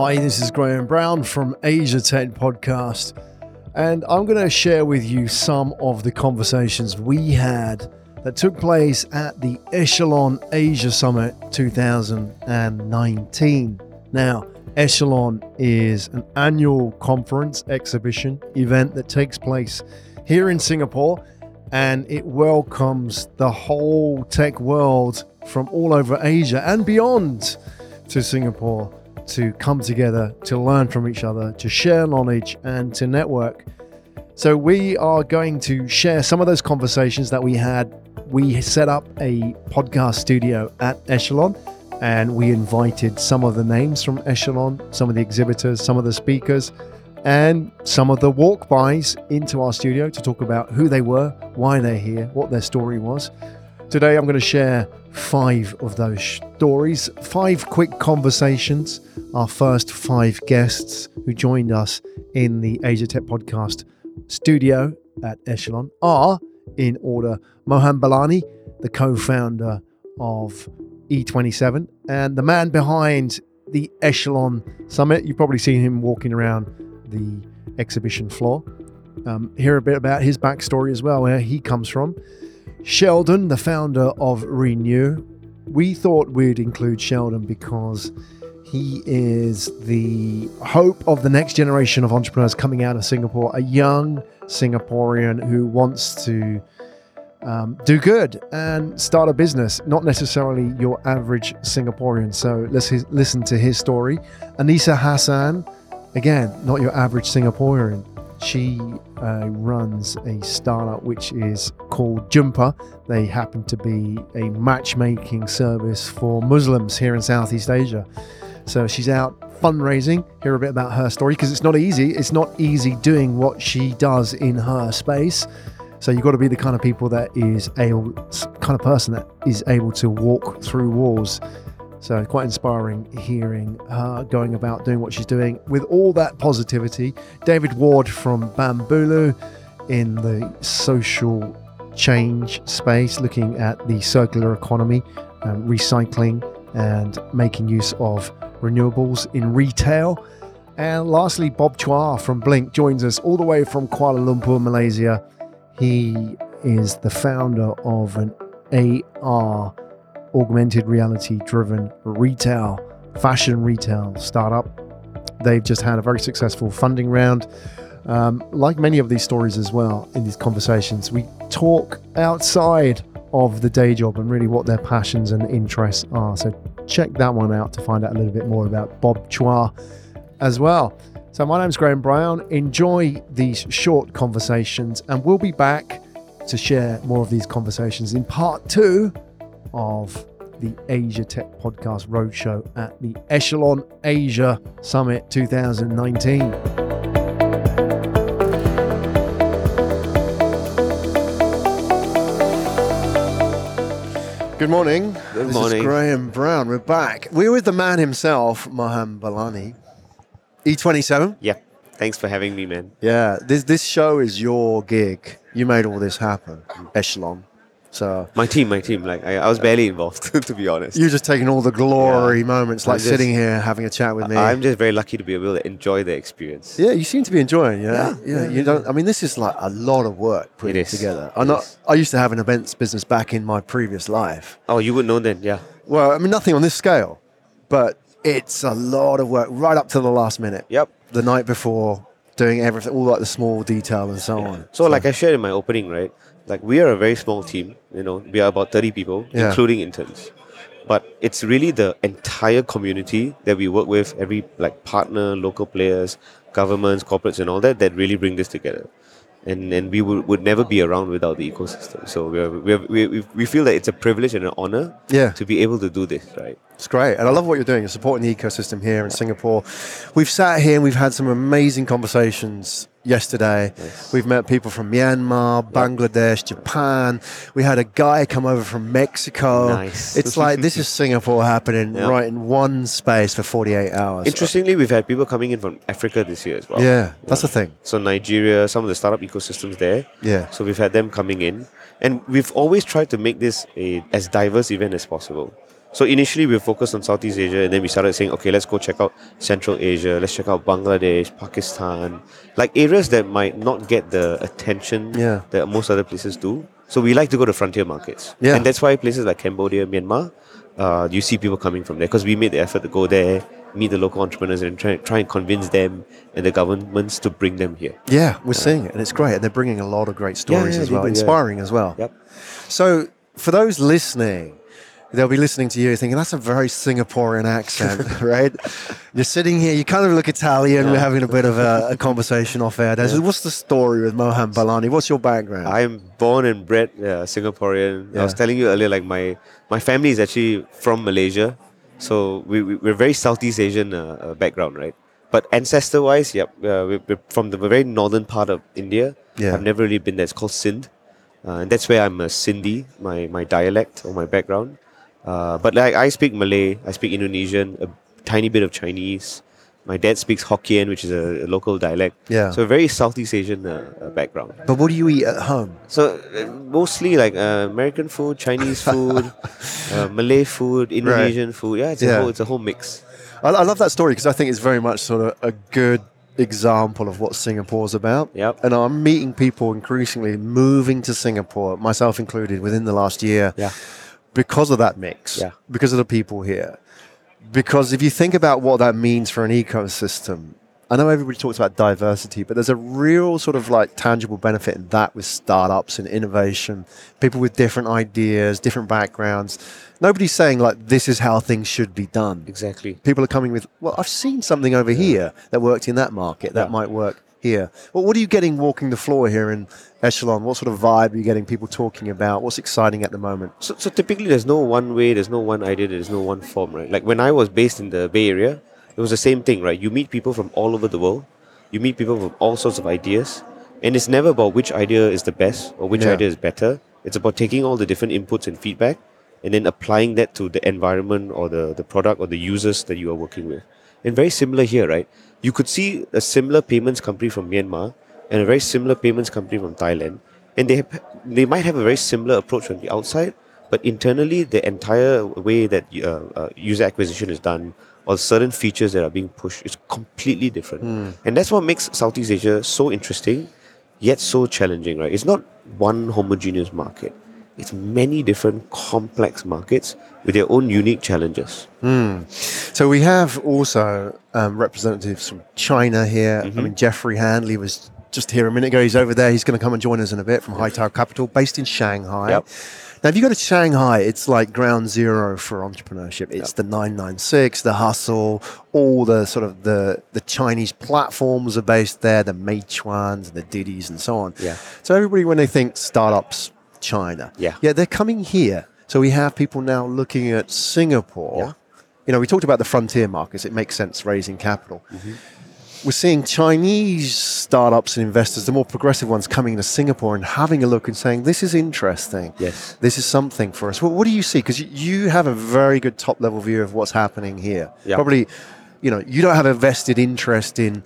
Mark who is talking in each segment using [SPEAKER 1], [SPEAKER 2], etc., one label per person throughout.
[SPEAKER 1] Hi, this is Graham Brown from Asia Tech Podcast, and I'm going to share with you some of the conversations we had that took place at the Echelon Asia Summit 2019. Now, Echelon is an annual conference exhibition event that takes place here in Singapore and it welcomes the whole tech world from all over Asia and beyond to Singapore to come together, to learn from each other, to share knowledge, and to network. So, we are going to share some of those conversations that we had. We set up a podcast studio at Echelon and we invited some of the names from Echelon, some of the exhibitors, some of the speakers, and some of the walk-bys into our studio to talk about who they were, why they're here, what their story was. Today, I'm going to share five of those stories, five quick conversations. Our first five guests who joined us in the Asia Tech Podcast studio at Echelon are, in order, Mohan Belani, the co founder of E27, and the man behind the Echelon Summit. You've probably seen him walking around the exhibition floor. Um, hear a bit about his backstory as well, where he comes from. Sheldon, the founder of Renew. We thought we'd include Sheldon because he is the hope of the next generation of entrepreneurs coming out of Singapore, a young Singaporean who wants to um, do good and start a business, not necessarily your average Singaporean. So let's listen to his story. Anisa Hassan, again, not your average Singaporean. She uh, runs a startup which is called Joompa. They happen to be a matchmaking service for Muslims here in Southeast Asia. So she's out fundraising. Hear a bit about her story because it's not easy. It's not easy doing what she does in her space. So you've got to be the kind of people that is able, kind of person that is able to walk through walls so quite inspiring hearing her going about doing what she's doing with all that positivity. David Ward from Bambooloo in the social change space, looking at the circular economy, um, recycling, and making use of renewables in retail. And lastly, Bob Chua from BlinQ joins us all the way from Kuala Lumpur, Malaysia. He is the founder of an AR augmented reality driven retail, fashion retail startup. They've just had a very successful funding round. Um, like many of these stories as well in these conversations, we talk outside of the day job and really what their passions and interests are. So check that one out to find out a little bit more about Bob Chua as well. So my name's Graham Brown. Enjoy these short conversations, and we'll be back to share more of these conversations in part two of the Asia Tech Podcast Roadshow at the Echelon Asia Summit 2019. Good morning.
[SPEAKER 2] Good
[SPEAKER 1] this
[SPEAKER 2] morning.
[SPEAKER 1] is Graham Brown. We're back. We're with the man himself, Mohan Belani. E27.
[SPEAKER 2] Yeah. Thanks for having me, man.
[SPEAKER 1] Yeah, this this show is your gig. You made all this happen. Echelon. So uh,
[SPEAKER 2] My team, my team. Like I, I was barely involved, to be honest.
[SPEAKER 1] you're just taking all the glory
[SPEAKER 2] Yeah.
[SPEAKER 1] moments, like
[SPEAKER 2] just-
[SPEAKER 1] sitting here having a chat with me.
[SPEAKER 2] I'm just very lucky to be able to enjoy the experience.
[SPEAKER 1] yeah, you seem to be enjoying. Yeah, yeah.
[SPEAKER 2] Yeah,
[SPEAKER 1] You don't. I mean, this is like a lot of work putting
[SPEAKER 2] It
[SPEAKER 1] it
[SPEAKER 2] is.
[SPEAKER 1] together. I not. I used to have an events business back in my previous life.
[SPEAKER 2] Oh, you wouldn't know then, yeah.
[SPEAKER 1] Well, I mean, nothing on this scale, but it's a lot of work right up to the last minute.
[SPEAKER 2] Yep.
[SPEAKER 1] The night before, doing everything, all like the small detail and so on.
[SPEAKER 2] So, like I shared in my opening, right? Like we are a very small team. You know, we are about 30 people,
[SPEAKER 1] Yeah.
[SPEAKER 2] including interns. But it's really the entire community that we work with, every like partner, local players, governments, corporates, and all that, that really bring this together. And, and we would, would never be around without the ecosystem. So we, are, we, are, we, we- feel that it's a privilege and an honor
[SPEAKER 1] Yeah.
[SPEAKER 2] to be able to do this, right?
[SPEAKER 1] It's great. And I love what you're doing. You're supporting the ecosystem here in Singapore. We've sat here and we've had some amazing conversations yesterday.
[SPEAKER 2] Yes.
[SPEAKER 1] We've met people from Myanmar, Bangladesh, Japan. We had a guy come over from Mexico.
[SPEAKER 2] Nice.
[SPEAKER 1] It's like this is Singapore happening right in one space for 48 hours.
[SPEAKER 2] Interestingly, we've had people coming in from Africa this year as well.
[SPEAKER 1] Yeah, that's the thing.
[SPEAKER 2] So Nigeria, some of the startup ecosystems there.
[SPEAKER 1] Yeah.
[SPEAKER 2] So we've had them coming in, and we've always tried to make this a as diverse event as possible. So initially we focused on Southeast Asia, and then we started saying, okay, let's go check out Central Asia, let's check out Bangladesh, Pakistan, like areas that might not get the attention
[SPEAKER 1] Yeah.
[SPEAKER 2] that most other places do. So we like to go to frontier markets,
[SPEAKER 1] Yeah.
[SPEAKER 2] and that's why places like Cambodia, Myanmar, uh, you see people coming from there because we made the effort to go there, meet the local entrepreneurs, and try, try and convince them and the governments to bring them here.
[SPEAKER 1] Yeah, we're seeing it, and it's great. And they're bringing a lot of great stories
[SPEAKER 2] yeah,
[SPEAKER 1] as well,
[SPEAKER 2] do, yeah.
[SPEAKER 1] inspiring as well.
[SPEAKER 2] Yep.
[SPEAKER 1] So, for those listening, they'll be listening to you thinking that's a very Singaporean accent, right? You're sitting here, you kind of look Italian. We're having a bit of a, a conversation off air. There's- What's the story with Mohan Belani? What's your background?
[SPEAKER 2] I'm born and bred uh, Singaporean. I was telling you earlier, like my my family is actually from Malaysia, so we, we we're very Southeast Asian uh, uh, background, right? But ancestor wise, yep, uh, we're, we're from the very northern part of India.
[SPEAKER 1] Yeah.
[SPEAKER 2] I've never really been there. It's called Sindh, uh, and that's where I'm a Sindhi, my my dialect or my background. Uh, but like I speak Malay, I speak Indonesian, a tiny bit of Chinese. My dad speaks Hokkien, which is a, a local dialect.
[SPEAKER 1] Yeah.
[SPEAKER 2] So a very Southeast Asian uh, uh, background.
[SPEAKER 1] but what do you eat at home?
[SPEAKER 2] So uh, mostly like uh, American food, Chinese food, uh, Malay food, Indonesian food. Yeah, it's
[SPEAKER 1] Yeah.
[SPEAKER 2] a whole it's a whole mix.
[SPEAKER 1] I, I love that story because I think it's very much sort of a good example of what Singapore's about.
[SPEAKER 2] Yep.
[SPEAKER 1] And I'm meeting people increasingly moving to Singapore, myself included, within the last year.
[SPEAKER 2] Yeah.
[SPEAKER 1] Because of that mix,
[SPEAKER 2] Yeah.
[SPEAKER 1] because of the people here. Because if you think about what that means for an ecosystem, I know everybody talks about diversity, but there's a real sort of like tangible benefit in that with startups and innovation, people with different ideas, different backgrounds. Nobody's saying like this is how things should be done.
[SPEAKER 2] Exactly.
[SPEAKER 1] People are coming with, well, I've seen something over here that worked in that market that
[SPEAKER 2] Yeah.
[SPEAKER 1] might work here. Well, what are you getting walking the floor here in Echelon? What sort of vibe are you getting people talking about? What's exciting at the moment?
[SPEAKER 2] So, so typically there's no one way, there's no one idea, there's no one form, right? Like when I was based in the Bay Area, it was the same thing, right? You meet people from all over the world, you meet people with all sorts of ideas, and it's never about which idea is the best or which
[SPEAKER 1] Yeah.
[SPEAKER 2] idea is better. It's about taking all the different inputs and feedback and then applying that to the environment or the, the product or the users that you are working with. And very similar here, right? You could see a similar payments company from Myanmar and a very similar payments company from Thailand, and they have, they might have a very similar approach on the outside, but internally the entire way that uh, uh, user acquisition is done or certain features that are being pushed is completely different. And that's what makes Southeast Asia so interesting, yet so challenging, right? It's not one homogeneous market. It's many different complex markets with their own unique challenges.
[SPEAKER 1] So we have also um, representatives from China here.
[SPEAKER 2] Mm-hmm.
[SPEAKER 1] I mean, Jeffrey Handley was just here a minute ago. He's over there. He's going to come and join us in a bit from High Tower Capital, based in Shanghai.
[SPEAKER 2] Yep.
[SPEAKER 1] Now, if you go to Shanghai, it's like ground zero for entrepreneurship. It's the 996, the hustle, all the sort of the, the Chinese platforms are based there, the Meituans and the Didis and so on.
[SPEAKER 2] Yeah.
[SPEAKER 1] So everybody, when they think startups, China.
[SPEAKER 2] Yeah.
[SPEAKER 1] Yeah, they're coming here. So we have people now looking at Singapore.
[SPEAKER 2] Yeah.
[SPEAKER 1] You know, we talked about the frontier markets. It makes sense raising capital.
[SPEAKER 2] Mm-hmm.
[SPEAKER 1] We're seeing Chinese startups and investors, the more progressive ones, coming to Singapore and having a look and saying, "This is interesting.
[SPEAKER 2] Yes.
[SPEAKER 1] This is something for us." Well, what do you see? Because you have a very good top level view of what's happening here.
[SPEAKER 2] Yeah.
[SPEAKER 1] Probably, you know, you don't have a vested interest in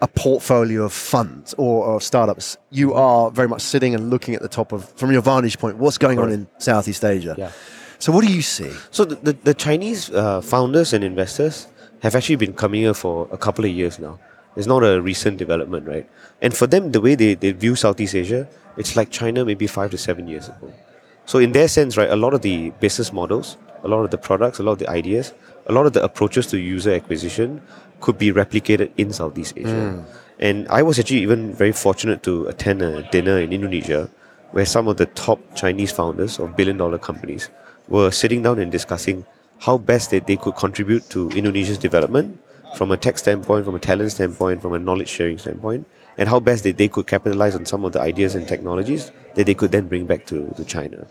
[SPEAKER 1] a portfolio of funds or, or startups. You are very much sitting and looking at the top of, from your vantage point, what's going on in Southeast Asia.
[SPEAKER 2] Yeah.
[SPEAKER 1] So, what do you see?
[SPEAKER 2] So the, the, the Chinese uh, founders and investors have actually been coming here for a couple of years now. It's not a recent development, right? And for them, the way they, they view Southeast Asia, it's like China maybe five to seven years ago. So in their sense, right, a lot of the business models, a lot of the products, a lot of the ideas, a lot of the approaches to user acquisition could be replicated in Southeast Asia. Hmm. And I was actually even very fortunate to attend a dinner in Indonesia where some of the top Chinese founders of billion dollar companies were sitting down and discussing how best that they could contribute to Indonesia's development from a tech standpoint, from a talent standpoint, from a knowledge sharing standpoint, and how best that they could capitalize on some of the ideas and technologies that they could then bring back to, to China.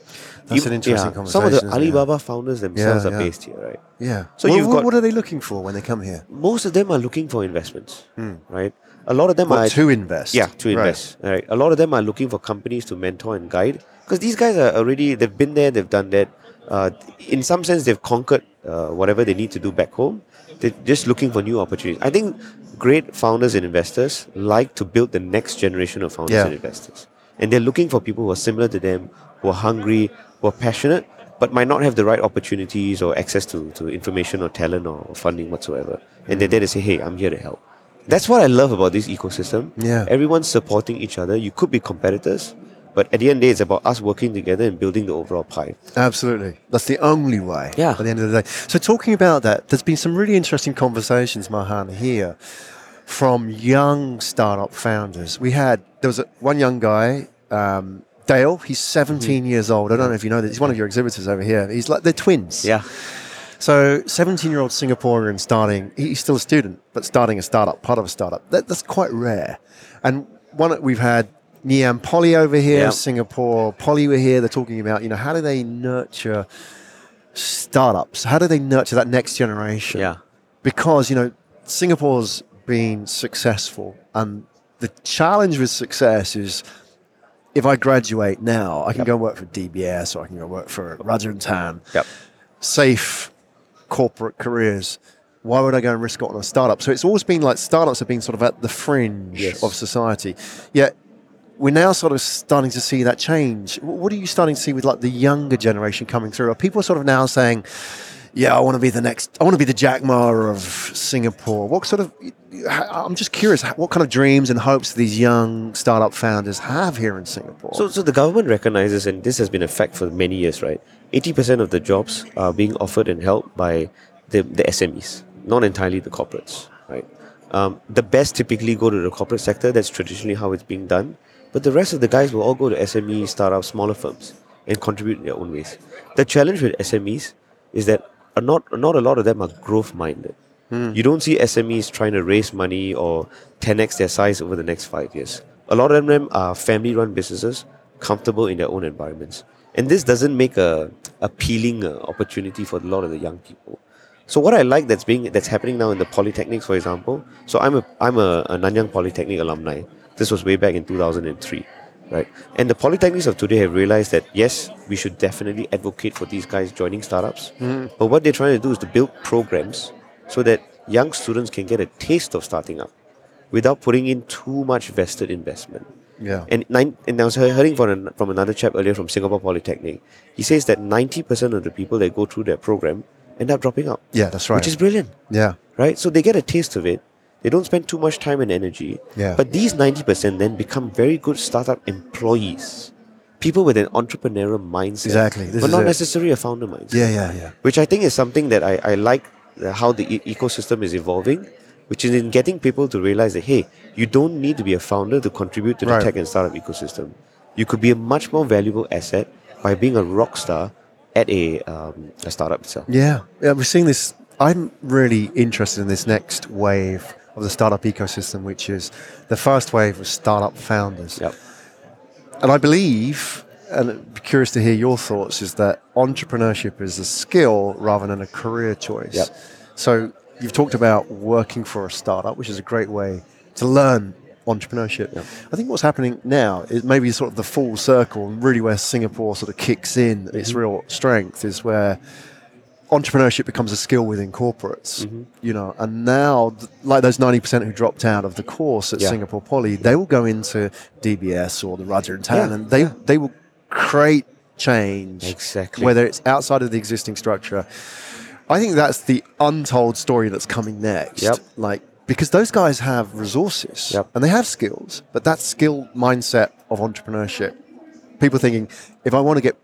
[SPEAKER 1] That's
[SPEAKER 2] Even-
[SPEAKER 1] an interesting conversation.
[SPEAKER 2] Some of the
[SPEAKER 1] isn't it?
[SPEAKER 2] Alibaba founders themselves
[SPEAKER 1] Yeah,
[SPEAKER 2] are
[SPEAKER 1] yeah.
[SPEAKER 2] based here, right?
[SPEAKER 1] Yeah.
[SPEAKER 2] So
[SPEAKER 1] What-
[SPEAKER 2] you've
[SPEAKER 1] what,
[SPEAKER 2] got-
[SPEAKER 1] what are they looking for when they come here?
[SPEAKER 2] Most of them are looking for investments, right? A lot of them
[SPEAKER 1] Hmm. What,
[SPEAKER 2] are
[SPEAKER 1] to invest?
[SPEAKER 2] yeah, to
[SPEAKER 1] Right.
[SPEAKER 2] invest. Right. A lot of them are looking for companies to mentor and guide because these guys are already they've been there, they've done that. Uh, in some sense, they've conquered uh, whatever they need to do back home. They're just looking for new opportunities. I think great founders and investors like to build the next generation of founders
[SPEAKER 1] Yeah.
[SPEAKER 2] and investors, and they're looking for people who are similar to them, who are hungry, who are passionate, but might not have the right opportunities or access to, to information or talent or funding whatsoever. And they're there to say, hey, I'm here to help. That's what I love about this ecosystem.
[SPEAKER 1] Yeah.
[SPEAKER 2] Everyone's supporting each other. You could be competitors, but at the end of the day, it's about us working together and building the overall pie.
[SPEAKER 1] Absolutely. That's the only way
[SPEAKER 2] Yeah.
[SPEAKER 1] at the end of the day. So, talking about that, there's been some really interesting conversations, Mahan, here from young startup founders. We had, there was a, one young guy, um, Dale, he's 17 years old. I don't know if you know that. He's one of your exhibitors over here. He's like, they're twins.
[SPEAKER 2] Yeah.
[SPEAKER 1] So, 17 year old Singaporean starting, he's still a student, but starting a startup, part of a startup. That, that's quite rare. And one we've had Ngee Ann Poly over here,
[SPEAKER 2] Yeah.
[SPEAKER 1] Singapore. Poly were here. They're talking about, you know, how do they nurture startups? How do they nurture that next generation?
[SPEAKER 2] Yeah.
[SPEAKER 1] Because, you know, Singapore's been successful. And the challenge with success is if I graduate now, I can
[SPEAKER 2] Yep.
[SPEAKER 1] go work for DBS or I can go work for Rajah & Tann
[SPEAKER 2] Yep.
[SPEAKER 1] safe corporate careers. Why would I go and risk it on a startup? So it's always been like startups have been sort of at the fringe
[SPEAKER 2] Yes.
[SPEAKER 1] of society. Yet we're now sort of starting to see that change. What are you starting to see with like the younger generation coming through? Are people sort of now saying, "Yeah, I want to be the next. I want to be the Jack Ma of Singapore." What sort of? I'm just curious. What kind of dreams and hopes these young startup founders have here in Singapore?
[SPEAKER 2] So, so the government recognizes, and this has been a fact for many years, right? 80% of the jobs are being offered and held by the, the SMEs, not entirely the corporates, right? Um, the best typically go to the corporate sector. That's traditionally how it's being done. But the rest of the guys will all go to SME, startups, smaller firms, and contribute in their own ways. The challenge with SMEs is that not not a lot of them are growth minded. You don't see SMEs trying to raise money or 10x their size over the next five years. A lot of them are family run businesses, comfortable in their own environments. And this doesn't make a appealing uh, opportunity for a lot of the young people. So what I like that's being that's happening now in the polytechnics, for example. So I'm a I'm a, a Nanyang Polytechnic alumni. This was way back in 2003, right? And the polytechnics of today have realized that yes, we should definitely advocate for these guys joining startups. Mm-hmm. But what they're trying to do is to build programs so that young students can get a taste of starting up without putting in too much vested investment.
[SPEAKER 1] yeah.
[SPEAKER 2] And nine, and I was hearing from, an, from another chap earlier from Singapore Polytechnic. He says that 90% of the people that go through their program end up dropping out,
[SPEAKER 1] yeah, that's right.
[SPEAKER 2] which is brilliant,
[SPEAKER 1] yeah.
[SPEAKER 2] right? So they get a taste of it. They don't spend too much time and energy.
[SPEAKER 1] Yeah.
[SPEAKER 2] But these 90% then become very good startup employees. People with an entrepreneurial mindset.
[SPEAKER 1] Exactly, this
[SPEAKER 2] but not
[SPEAKER 1] it.
[SPEAKER 2] necessarily a founder mindset
[SPEAKER 1] Yeah, yeah, yeah.
[SPEAKER 2] which I think is something that I, I like uh, how the e- ecosystem is evolving, which is in getting people to realize that, hey, you don't need to be a founder to contribute to the
[SPEAKER 1] Right.
[SPEAKER 2] tech and startup ecosystem. You could be a much more valuable asset by being a rock star at a, um, a startup itself.
[SPEAKER 1] Yeah, yeah, we're seeing this. I'm really interested in this next wave of the startup ecosystem, which is the first wave of startup founders.
[SPEAKER 2] Yep.
[SPEAKER 1] And I believe, and be curious to hear your thoughts, is that entrepreneurship is a skill rather than a career choice.
[SPEAKER 2] Yep.
[SPEAKER 1] So you've talked about working for a startup, which is a great way to learn entrepreneurship.
[SPEAKER 2] Yep.
[SPEAKER 1] I think what's happening now is maybe sort of the full circle, and really where Singapore sort of kicks in its mm-hmm. real strength is where entrepreneurship becomes a skill within corporates, mm-hmm. you know, and now, like those 90% who dropped out of the course at
[SPEAKER 2] Yeah.
[SPEAKER 1] Singapore Poly, they will go into DBS or the Rajah & Tann
[SPEAKER 2] Yeah,
[SPEAKER 1] and they, they will create change,
[SPEAKER 2] Exactly.
[SPEAKER 1] whether it's outside of the existing structure. I think that's the untold story that's coming next.
[SPEAKER 2] Yep.
[SPEAKER 1] Like, because those guys have resources
[SPEAKER 2] Yep.
[SPEAKER 1] and they have skills, but that skill mindset of entrepreneurship, people thinking, if I want to get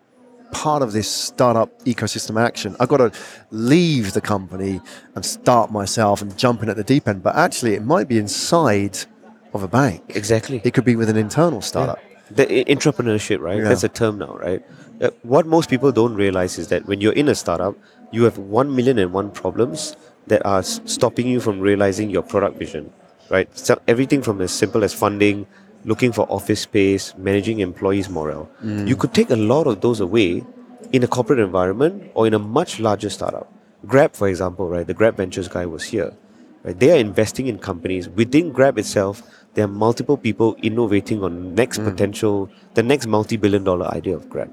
[SPEAKER 1] part of this startup ecosystem action, I've got to leave the company and start myself and jump in at the deep end. But actually, it might be inside of a bank.
[SPEAKER 2] Exactly.
[SPEAKER 1] It could be with an internal startup.
[SPEAKER 2] The entrepreneurship, right?
[SPEAKER 1] Yeah.
[SPEAKER 2] That's a term now, right? Uh, what most people don't realize is that when you're in a startup, you have one million and one problems that are stopping you from realizing your product vision, right? So everything from as simple as funding, looking for office space, managing employees' morale. Mm. You could take a lot of those away in a corporate environment or in a much larger startup. Grab, for example, right? The Grab Ventures guy was here. Right? They are investing in companies within Grab itself. There are multiple people innovating on next mm. potential, the next multi-billion dollar idea of Grab.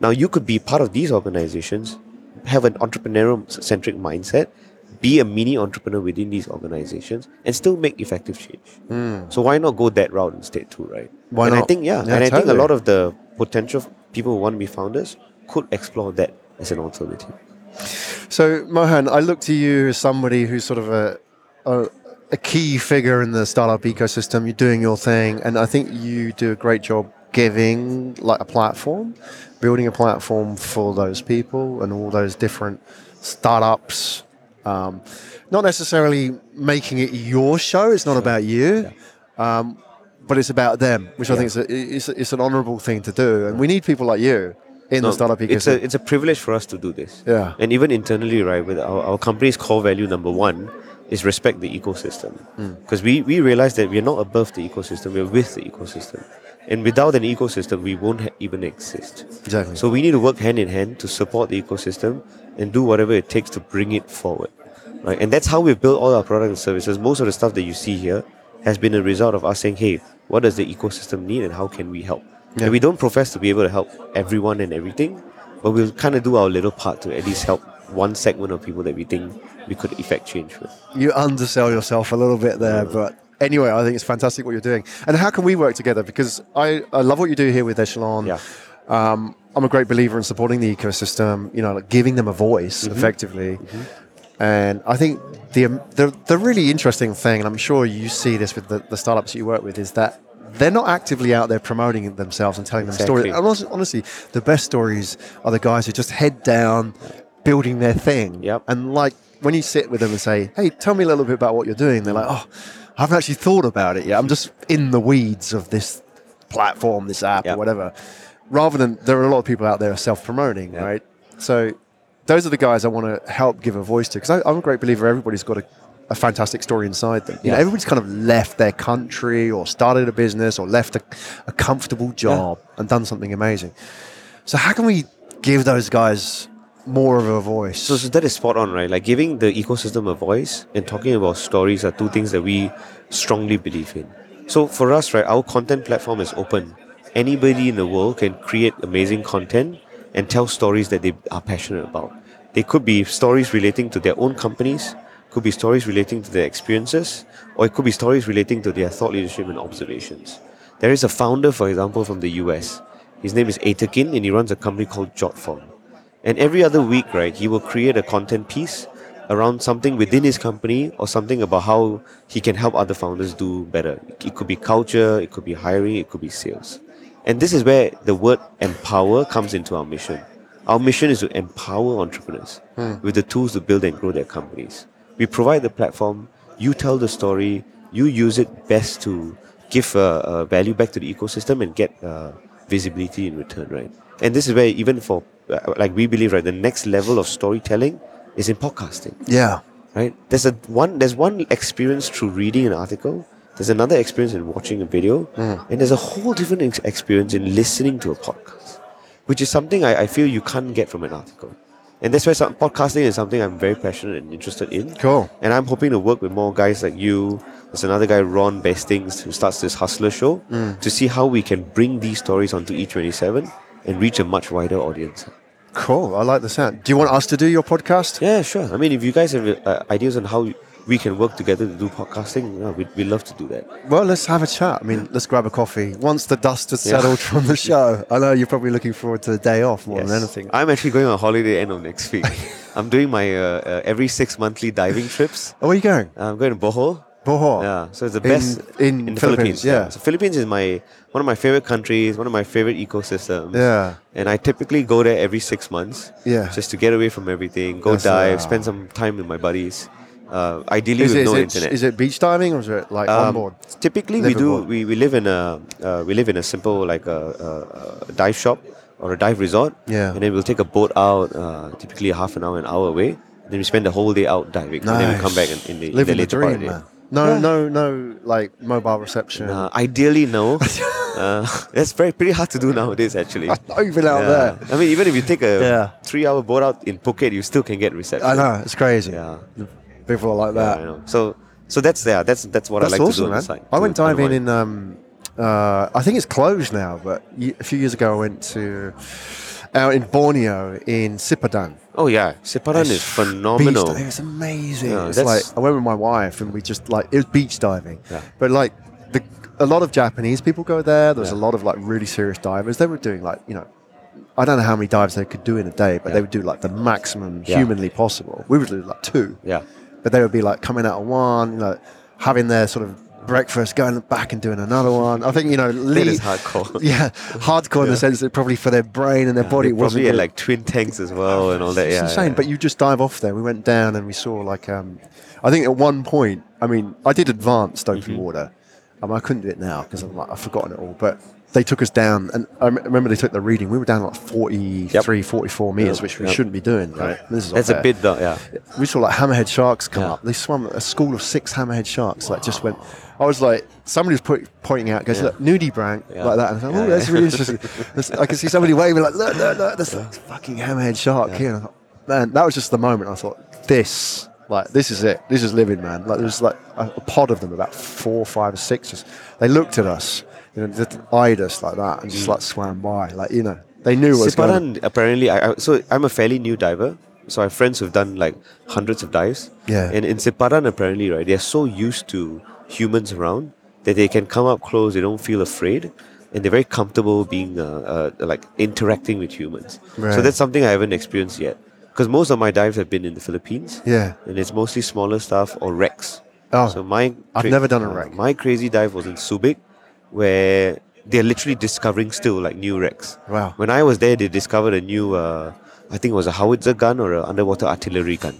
[SPEAKER 2] Now you could be part of these organizations, have an entrepreneurial centric mindset, be a mini entrepreneur within these organizations, and still make effective change. Hmm. So why not go that route instead too, right?
[SPEAKER 1] Why
[SPEAKER 2] and I think yeah,
[SPEAKER 1] Yeah,
[SPEAKER 2] and I think a lot of the potential people who want to be founders could explore that as an alternative.
[SPEAKER 1] So, Mohan, I look to you as somebody who's sort of a, a, a key figure in the startup ecosystem. You're doing your thing, and I think you do a great job giving like a platform, building a platform for those people and all those different startups. Um, not necessarily making it your show. It's not about you. Um, but it's about them, which I think is a, it's, it's an honourable thing to do, and we need people like you in the
[SPEAKER 2] No,
[SPEAKER 1] startup
[SPEAKER 2] it's a it's a privilege for us to do this.
[SPEAKER 1] Yeah.
[SPEAKER 2] And even internally, right, with our, our company's core value number one is respect the ecosystem.
[SPEAKER 1] Hmm.
[SPEAKER 2] Because we, we realize that we're not above the ecosystem, we're with the ecosystem. And without an ecosystem, we won't ha- even exist.
[SPEAKER 1] Exactly.
[SPEAKER 2] So we need to work hand in hand to support the ecosystem and do whatever it takes to bring it forward. Right? And that's how we've built all our products and services. Most of the stuff that you see here has been a result of us saying, hey, what does the ecosystem need and how can we help?
[SPEAKER 1] Yeah.
[SPEAKER 2] And we don't profess to be able to help everyone and everything, but we'll kind of do our little part to at least help one segment of people that we think we could effect change with.
[SPEAKER 1] you undersell yourself a little bit there, but anyway, I think it's fantastic what you're doing. And how can we work together? Because I, I love what you do here with Echelon.
[SPEAKER 2] Yeah.
[SPEAKER 1] Um, I'm a great believer in supporting the ecosystem, you know, like giving them a voice
[SPEAKER 2] Mm-hmm.
[SPEAKER 1] effectively. And I think the, um, the the really interesting thing, and I'm sure you see this with the, the startups you work with, is that they're not actively out there promoting themselves and telling them
[SPEAKER 2] Exactly.
[SPEAKER 1] stories. Honestly, honestly, the best stories are the guys who just head down, building their thing.
[SPEAKER 2] Yep.
[SPEAKER 1] And like when you sit with them and say, "Hey, tell me a little bit about what you're doing," they're like, "Oh, I haven't actually thought about it yet. I'm just in the weeds of this platform, this app,
[SPEAKER 2] Yep.
[SPEAKER 1] or whatever." Rather than there are a lot of people out there self-promoting,
[SPEAKER 2] Yeah.
[SPEAKER 1] right? So those are the guys I want to help give a voice to because I'm a great believer. Everybody's got a, a fantastic story inside them. You know, everybody's kind of left their country or started a business or left a, a comfortable job and done something amazing. So how can we give those guys more of a voice?
[SPEAKER 2] So, so that is spot on, right? Like giving the ecosystem a voice and talking about stories are two things that we strongly believe in. So for us, right, our content platform is open. Anybody in the world can create amazing content and tell stories that they are passionate about. They could be stories relating to their own companies, could be stories relating to their experiences, or it could be stories relating to their thought leadership and observations. There is a founder, for example, from the US. His name is Aytekin, and he runs a company called Jotform. And every other week, right, he will create a content piece around something within his company or something about how he can help other founders do better. It could be culture, it could be hiring, it could be sales. And this is where the word empower comes into our mission. Our mission is to empower entrepreneurs with the tools to build and grow their companies. We provide the platform, you tell the story, you use it best to give uh, uh, value back to the ecosystem and get uh, visibility in return, right? And this is where even for uh, like we believe, right, the next level of storytelling is in podcasting,
[SPEAKER 1] yeah.
[SPEAKER 2] right? There's a one there's one experience through reading an article. There's another experience in watching a video, and there's a whole different ex- experience in listening to a podcast, which is something I, I feel you can't get from an article. And that's why some, podcasting is something I'm very passionate and interested in.
[SPEAKER 1] Cool.
[SPEAKER 2] And I'm hoping to work with more guys like you. There's another guy, Ron Bestings, who starts this Hustler show to see how we can bring these stories onto E27 and reach a much wider audience.
[SPEAKER 1] Cool. I like the sound. Do you want us to do your podcast?
[SPEAKER 2] Yeah, sure. I mean, if you guys have uh, ideas on how we can work together to do podcasting, yeah, we'd, we'd love to do that.
[SPEAKER 1] Well, let's have a chat. I mean, let's grab a coffee once the dust has
[SPEAKER 2] Yeah.
[SPEAKER 1] settled from the show. I know you're probably looking forward to the day off more than anything.
[SPEAKER 2] I'm actually going on holiday end of next week. I'm doing my uh, uh, every six monthly diving trips.
[SPEAKER 1] Oh, where are you going?
[SPEAKER 2] I'm going to Bohol.
[SPEAKER 1] Bohol.
[SPEAKER 2] Yeah, so it's the
[SPEAKER 1] In-
[SPEAKER 2] best
[SPEAKER 1] in
[SPEAKER 2] the
[SPEAKER 1] Philippines, yeah.
[SPEAKER 2] So Philippines is my one of my favorite countries, one of my favorite ecosystems.
[SPEAKER 1] Yeah.
[SPEAKER 2] And I typically go there every six months.
[SPEAKER 1] Yeah.
[SPEAKER 2] Just to get away from everything, go
[SPEAKER 1] That's,
[SPEAKER 2] dive, spend some time with my buddies. Uh, ideally
[SPEAKER 1] Is
[SPEAKER 2] with
[SPEAKER 1] it, is,
[SPEAKER 2] no
[SPEAKER 1] it,
[SPEAKER 2] internet.
[SPEAKER 1] is it beach diving or is it like on
[SPEAKER 2] Um,
[SPEAKER 1] board?
[SPEAKER 2] Typically, we
[SPEAKER 1] Live
[SPEAKER 2] do.
[SPEAKER 1] aboard.
[SPEAKER 2] We, we live in a uh, we live in a simple like a, a, a dive shop or a dive resort.
[SPEAKER 1] Yeah.
[SPEAKER 2] And then we'll take a boat out, uh, typically a half an hour, an hour away. Then we spend the whole day out diving, nice. and then we come back in, in the, in the
[SPEAKER 1] the
[SPEAKER 2] later part of the day.
[SPEAKER 1] man. No,
[SPEAKER 2] Yeah.
[SPEAKER 1] no, no, like mobile reception.
[SPEAKER 2] Uh, ideally, no. uh, that's very pretty hard to do nowadays, actually.
[SPEAKER 1] Not even out
[SPEAKER 2] Yeah.
[SPEAKER 1] there.
[SPEAKER 2] I mean, even if you take a
[SPEAKER 1] Yeah.
[SPEAKER 2] three-hour boat out in Phuket, you still can get reception.
[SPEAKER 1] I know it's crazy.
[SPEAKER 2] Yeah,
[SPEAKER 1] People are like
[SPEAKER 2] yeah,
[SPEAKER 1] that.
[SPEAKER 2] Know. So, so that's yeah, that's that's what
[SPEAKER 1] That's
[SPEAKER 2] I like
[SPEAKER 1] awesome,
[SPEAKER 2] to do on
[SPEAKER 1] man.
[SPEAKER 2] the side.
[SPEAKER 1] I went diving
[SPEAKER 2] unwind.
[SPEAKER 1] in. Um, uh, I think it's closed now, but a few years ago I went to out in Borneo in Sipadan.
[SPEAKER 2] Oh yeah, Sipadan is phenomenal.
[SPEAKER 1] Beach, it was amazing.
[SPEAKER 2] Yeah,
[SPEAKER 1] it's like I went with my wife and we just like it was beach diving.
[SPEAKER 2] Yeah.
[SPEAKER 1] But like the a lot of Japanese people go there. There was
[SPEAKER 2] Yeah.
[SPEAKER 1] a lot of like really serious divers. They were doing like you know I don't know how many dives they could do in a day, but
[SPEAKER 2] Yeah.
[SPEAKER 1] they would do like the maximum
[SPEAKER 2] Yeah.
[SPEAKER 1] humanly possible. We would do like two,
[SPEAKER 2] Yeah.
[SPEAKER 1] But they would be like coming out of one, you know, having their sort of breakfast, going back and doing another one. I think you know,
[SPEAKER 2] That
[SPEAKER 1] lead,
[SPEAKER 2] is hardcore.
[SPEAKER 1] yeah, hardcore in the sense that probably for their brain and their body it wasn't
[SPEAKER 2] probably like twin tanks as well and all that.
[SPEAKER 1] It's
[SPEAKER 2] Yeah,
[SPEAKER 1] insane.
[SPEAKER 2] yeah.
[SPEAKER 1] But you just dive off there. We went down and we saw like um, I think at one point, I mean, I did advanced open
[SPEAKER 2] Mm-hmm.
[SPEAKER 1] water. Um, I couldn't do it now because like, I've forgotten it all. But they took us down, and I remember they took the reading. We were down like 43, 44 meters,
[SPEAKER 2] Yep.
[SPEAKER 1] which we
[SPEAKER 2] Yep.
[SPEAKER 1] shouldn't be doing. Right? This is
[SPEAKER 2] a
[SPEAKER 1] there.
[SPEAKER 2] bit, though, yeah.
[SPEAKER 1] We saw like hammerhead sharks come
[SPEAKER 2] Yeah.
[SPEAKER 1] up. They swam a school of six hammerhead sharks. Like just went. I was like, somebody was put, pointing out, goes,
[SPEAKER 2] Yeah.
[SPEAKER 1] look, nudibranch,
[SPEAKER 2] Yeah.
[SPEAKER 1] like that. And I was like, oh, that's really interesting. I can see somebody waving like, look, look, look, there's a fucking hammerhead shark here. And I thought, man, that was just the moment. I thought, this, like, this is it. This is living, man. Like, there's like a, a pod of them, about four, five, or six. Just they looked at us, you know, just eyed us like that, and
[SPEAKER 2] Mm.
[SPEAKER 1] just like swam by, like you know, they knew what was going on.
[SPEAKER 2] Sipadan apparently, I, I, so I'm a fairly new diver. So I have friends who've done like hundreds of dives.
[SPEAKER 1] Yeah.
[SPEAKER 2] And in Sipadan, apparently, right, they're so used to humans around that they can come up close. They don't feel afraid, and they're very comfortable being uh, uh, like interacting with humans.
[SPEAKER 1] Right.
[SPEAKER 2] So that's something I haven't experienced yet. Because most of my dives have been in the Philippines.
[SPEAKER 1] Yeah.
[SPEAKER 2] And it's mostly smaller stuff or wrecks.
[SPEAKER 1] Oh,
[SPEAKER 2] so my
[SPEAKER 1] I've never done a wreck.
[SPEAKER 2] My crazy dive was in Subic, where they're literally discovering still like new wrecks.
[SPEAKER 1] Wow.
[SPEAKER 2] When I was there, they discovered a new, uh, I think it was a howitzer gun or an underwater artillery gun.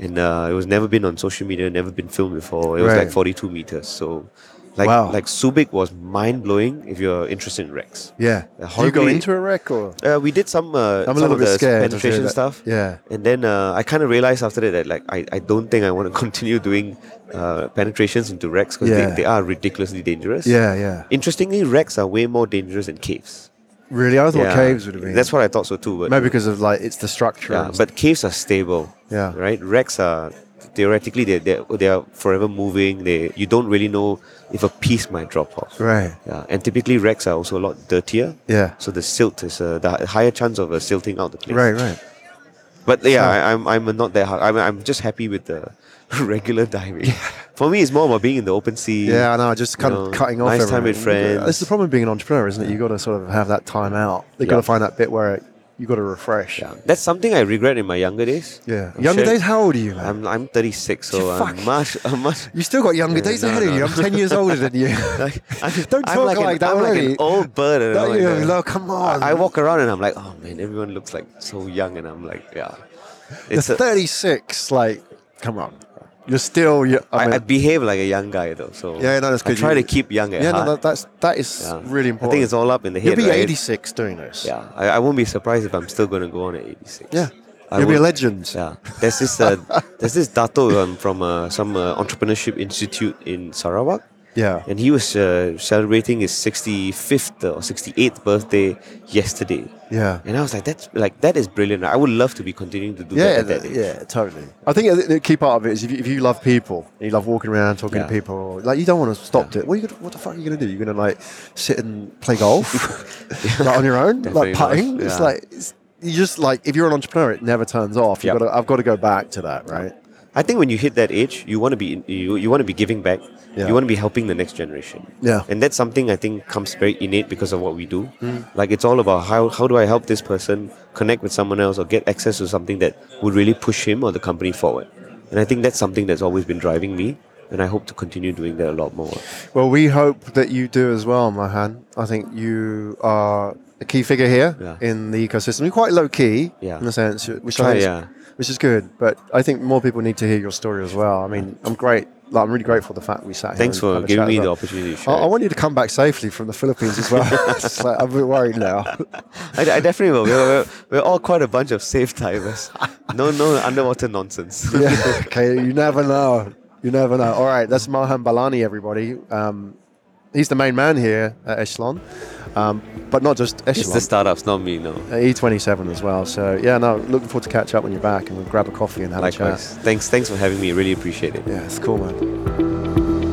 [SPEAKER 2] And uh, it was never been on social media, never been filmed before. It was
[SPEAKER 1] Right.
[SPEAKER 2] like 42 meters. So, like,
[SPEAKER 1] Wow.
[SPEAKER 2] like Subic was mind blowing if you're interested in wrecks.
[SPEAKER 1] Yeah.
[SPEAKER 2] Uh,
[SPEAKER 1] Do you go into a wreck or?
[SPEAKER 2] Uh, we did some, uh,
[SPEAKER 1] I'm a
[SPEAKER 2] some
[SPEAKER 1] little
[SPEAKER 2] of
[SPEAKER 1] bit
[SPEAKER 2] the
[SPEAKER 1] scared.
[SPEAKER 2] penetration stuff.
[SPEAKER 1] Yeah.
[SPEAKER 2] And then uh, I kind of realized after that that like I, I don't think I want to continue doing uh, penetrations into wrecks because
[SPEAKER 1] Yeah.
[SPEAKER 2] they, they are ridiculously dangerous.
[SPEAKER 1] Yeah, yeah.
[SPEAKER 2] Interestingly, wrecks are way more dangerous than caves.
[SPEAKER 1] Really, I thought
[SPEAKER 2] Yeah.
[SPEAKER 1] caves would have been.
[SPEAKER 2] That's what I thought so too. But
[SPEAKER 1] maybe because of like it's the structure.
[SPEAKER 2] yeah, but caves are stable.
[SPEAKER 1] Yeah.
[SPEAKER 2] Right. Wrecks are theoretically they they they are forever moving. They you don't really know if a piece might drop off.
[SPEAKER 1] Right.
[SPEAKER 2] Yeah. And typically wrecks are also a lot dirtier.
[SPEAKER 1] Yeah.
[SPEAKER 2] So the silt is uh, the higher chance of uh, silting out the place.
[SPEAKER 1] Right. Right.
[SPEAKER 2] But yeah, I, I'm I'm not that hard. I'm I'm just happy with the regular diving. For me, it's more about being in the open sea.
[SPEAKER 1] Yeah, I know. Just kind
[SPEAKER 2] you
[SPEAKER 1] of
[SPEAKER 2] know,
[SPEAKER 1] cutting off.
[SPEAKER 2] nice time with friends.
[SPEAKER 1] That's the problem with being an entrepreneur, isn't it? You got to sort of have that time out. You got
[SPEAKER 2] Yeah.
[SPEAKER 1] to find that bit where you got to refresh.
[SPEAKER 2] Yeah. That's something I regret in my younger days.
[SPEAKER 1] Yeah.
[SPEAKER 2] I'm
[SPEAKER 1] Younger
[SPEAKER 2] sure-
[SPEAKER 1] days. How old are you, man?
[SPEAKER 2] I'm I'm 36, so
[SPEAKER 1] You
[SPEAKER 2] I'm much I'm much.
[SPEAKER 1] you still got younger days
[SPEAKER 2] no,
[SPEAKER 1] ahead of you. I'm ten years older than you.
[SPEAKER 2] Like,
[SPEAKER 1] Don't talk
[SPEAKER 2] like,
[SPEAKER 1] like
[SPEAKER 2] an,
[SPEAKER 1] that
[SPEAKER 2] I'm like an old bird. And I'm like
[SPEAKER 1] you? No, come on.
[SPEAKER 2] I, I walk around and I'm like, oh man, everyone looks like so young, and I'm like, yeah. It's
[SPEAKER 1] You're
[SPEAKER 2] a,
[SPEAKER 1] 36. Like, come on. You're still. I
[SPEAKER 2] I,
[SPEAKER 1] mean,
[SPEAKER 2] I behave like a young guy though, so
[SPEAKER 1] Yeah, no, that's
[SPEAKER 2] I
[SPEAKER 1] good.
[SPEAKER 2] try
[SPEAKER 1] You-
[SPEAKER 2] to keep young at
[SPEAKER 1] yeah, no,
[SPEAKER 2] heart.
[SPEAKER 1] no, that's that is
[SPEAKER 2] Yeah.
[SPEAKER 1] really important.
[SPEAKER 2] I think it's all up in the head.
[SPEAKER 1] You'll be
[SPEAKER 2] right?
[SPEAKER 1] 86 doing this.
[SPEAKER 2] Yeah, I, I won't be surprised if I'm still going to go on at 86.
[SPEAKER 1] Yeah.
[SPEAKER 2] I
[SPEAKER 1] You'll be a legend.
[SPEAKER 2] Yeah, there's this uh, there's this Dato um, from uh, some uh, entrepreneurship institute in Sarawak,
[SPEAKER 1] Yeah.
[SPEAKER 2] and he was uh, celebrating his 65th or 68th birthday yesterday.
[SPEAKER 1] Yeah.
[SPEAKER 2] And I was like, that's like that is brilliant. I would love to be continuing to do
[SPEAKER 1] Yeah,
[SPEAKER 2] that at that age.
[SPEAKER 1] yeah, totally. I think the- key part of it is if you, if you love people, you love walking around talking
[SPEAKER 2] Yeah.
[SPEAKER 1] to people, like you don't want to stop it. What, are you gonna, what the fuck are you going to do? You're going to like sit and play golf like, on your own,
[SPEAKER 2] Definitely
[SPEAKER 1] like putting. It's like it's, you just like if you're an entrepreneur, it never turns off. You
[SPEAKER 2] Yep.
[SPEAKER 1] got to. I've got to go back to that, right?
[SPEAKER 2] I think when you hit that age, you want to be you, you want to be giving back.
[SPEAKER 1] Yeah.
[SPEAKER 2] You want to be helping the next generation.
[SPEAKER 1] Yeah.
[SPEAKER 2] And that's something I think comes very innate because of what we do.
[SPEAKER 1] Mm.
[SPEAKER 2] Like it's all about how how do I help this person connect with someone else or get access to something that would really push him or the company forward. And I think that's something that's always been driving me. And I hope to continue doing that a lot more.
[SPEAKER 1] Well, we hope that you do as well, Mahan. I think you are a key figure here
[SPEAKER 2] Yeah.
[SPEAKER 1] in the ecosystem. You're quite low key
[SPEAKER 2] Yeah.
[SPEAKER 1] in a sense, which
[SPEAKER 2] Try, yeah.
[SPEAKER 1] Which is good. But I think more people need to hear your story as well. I mean, I'm great. Like, I'm really grateful for the fact we sat here.
[SPEAKER 2] Thanks for giving me the opportunity to
[SPEAKER 1] I. I want you to come back safely from the Philippines as well. Like, I'm a bit worried now.
[SPEAKER 2] I, I definitely will. We're, we're, we're all quite a bunch of safe divers. No, no underwater nonsense.
[SPEAKER 1] yeah. Okay. You never know. You never know. All right. That's Mahan Belani, everybody. Um, he's the main man here at Echelon, um, but not just
[SPEAKER 2] It's
[SPEAKER 1] Echelon.
[SPEAKER 2] the startups, not me, no.
[SPEAKER 1] Uh, E27 as well. So yeah, no, looking forward to catch up when you're back and we'll grab a coffee and have a chat.
[SPEAKER 2] Thanks, thanks for having me. Really appreciate it.
[SPEAKER 1] Yeah, it's cool, man.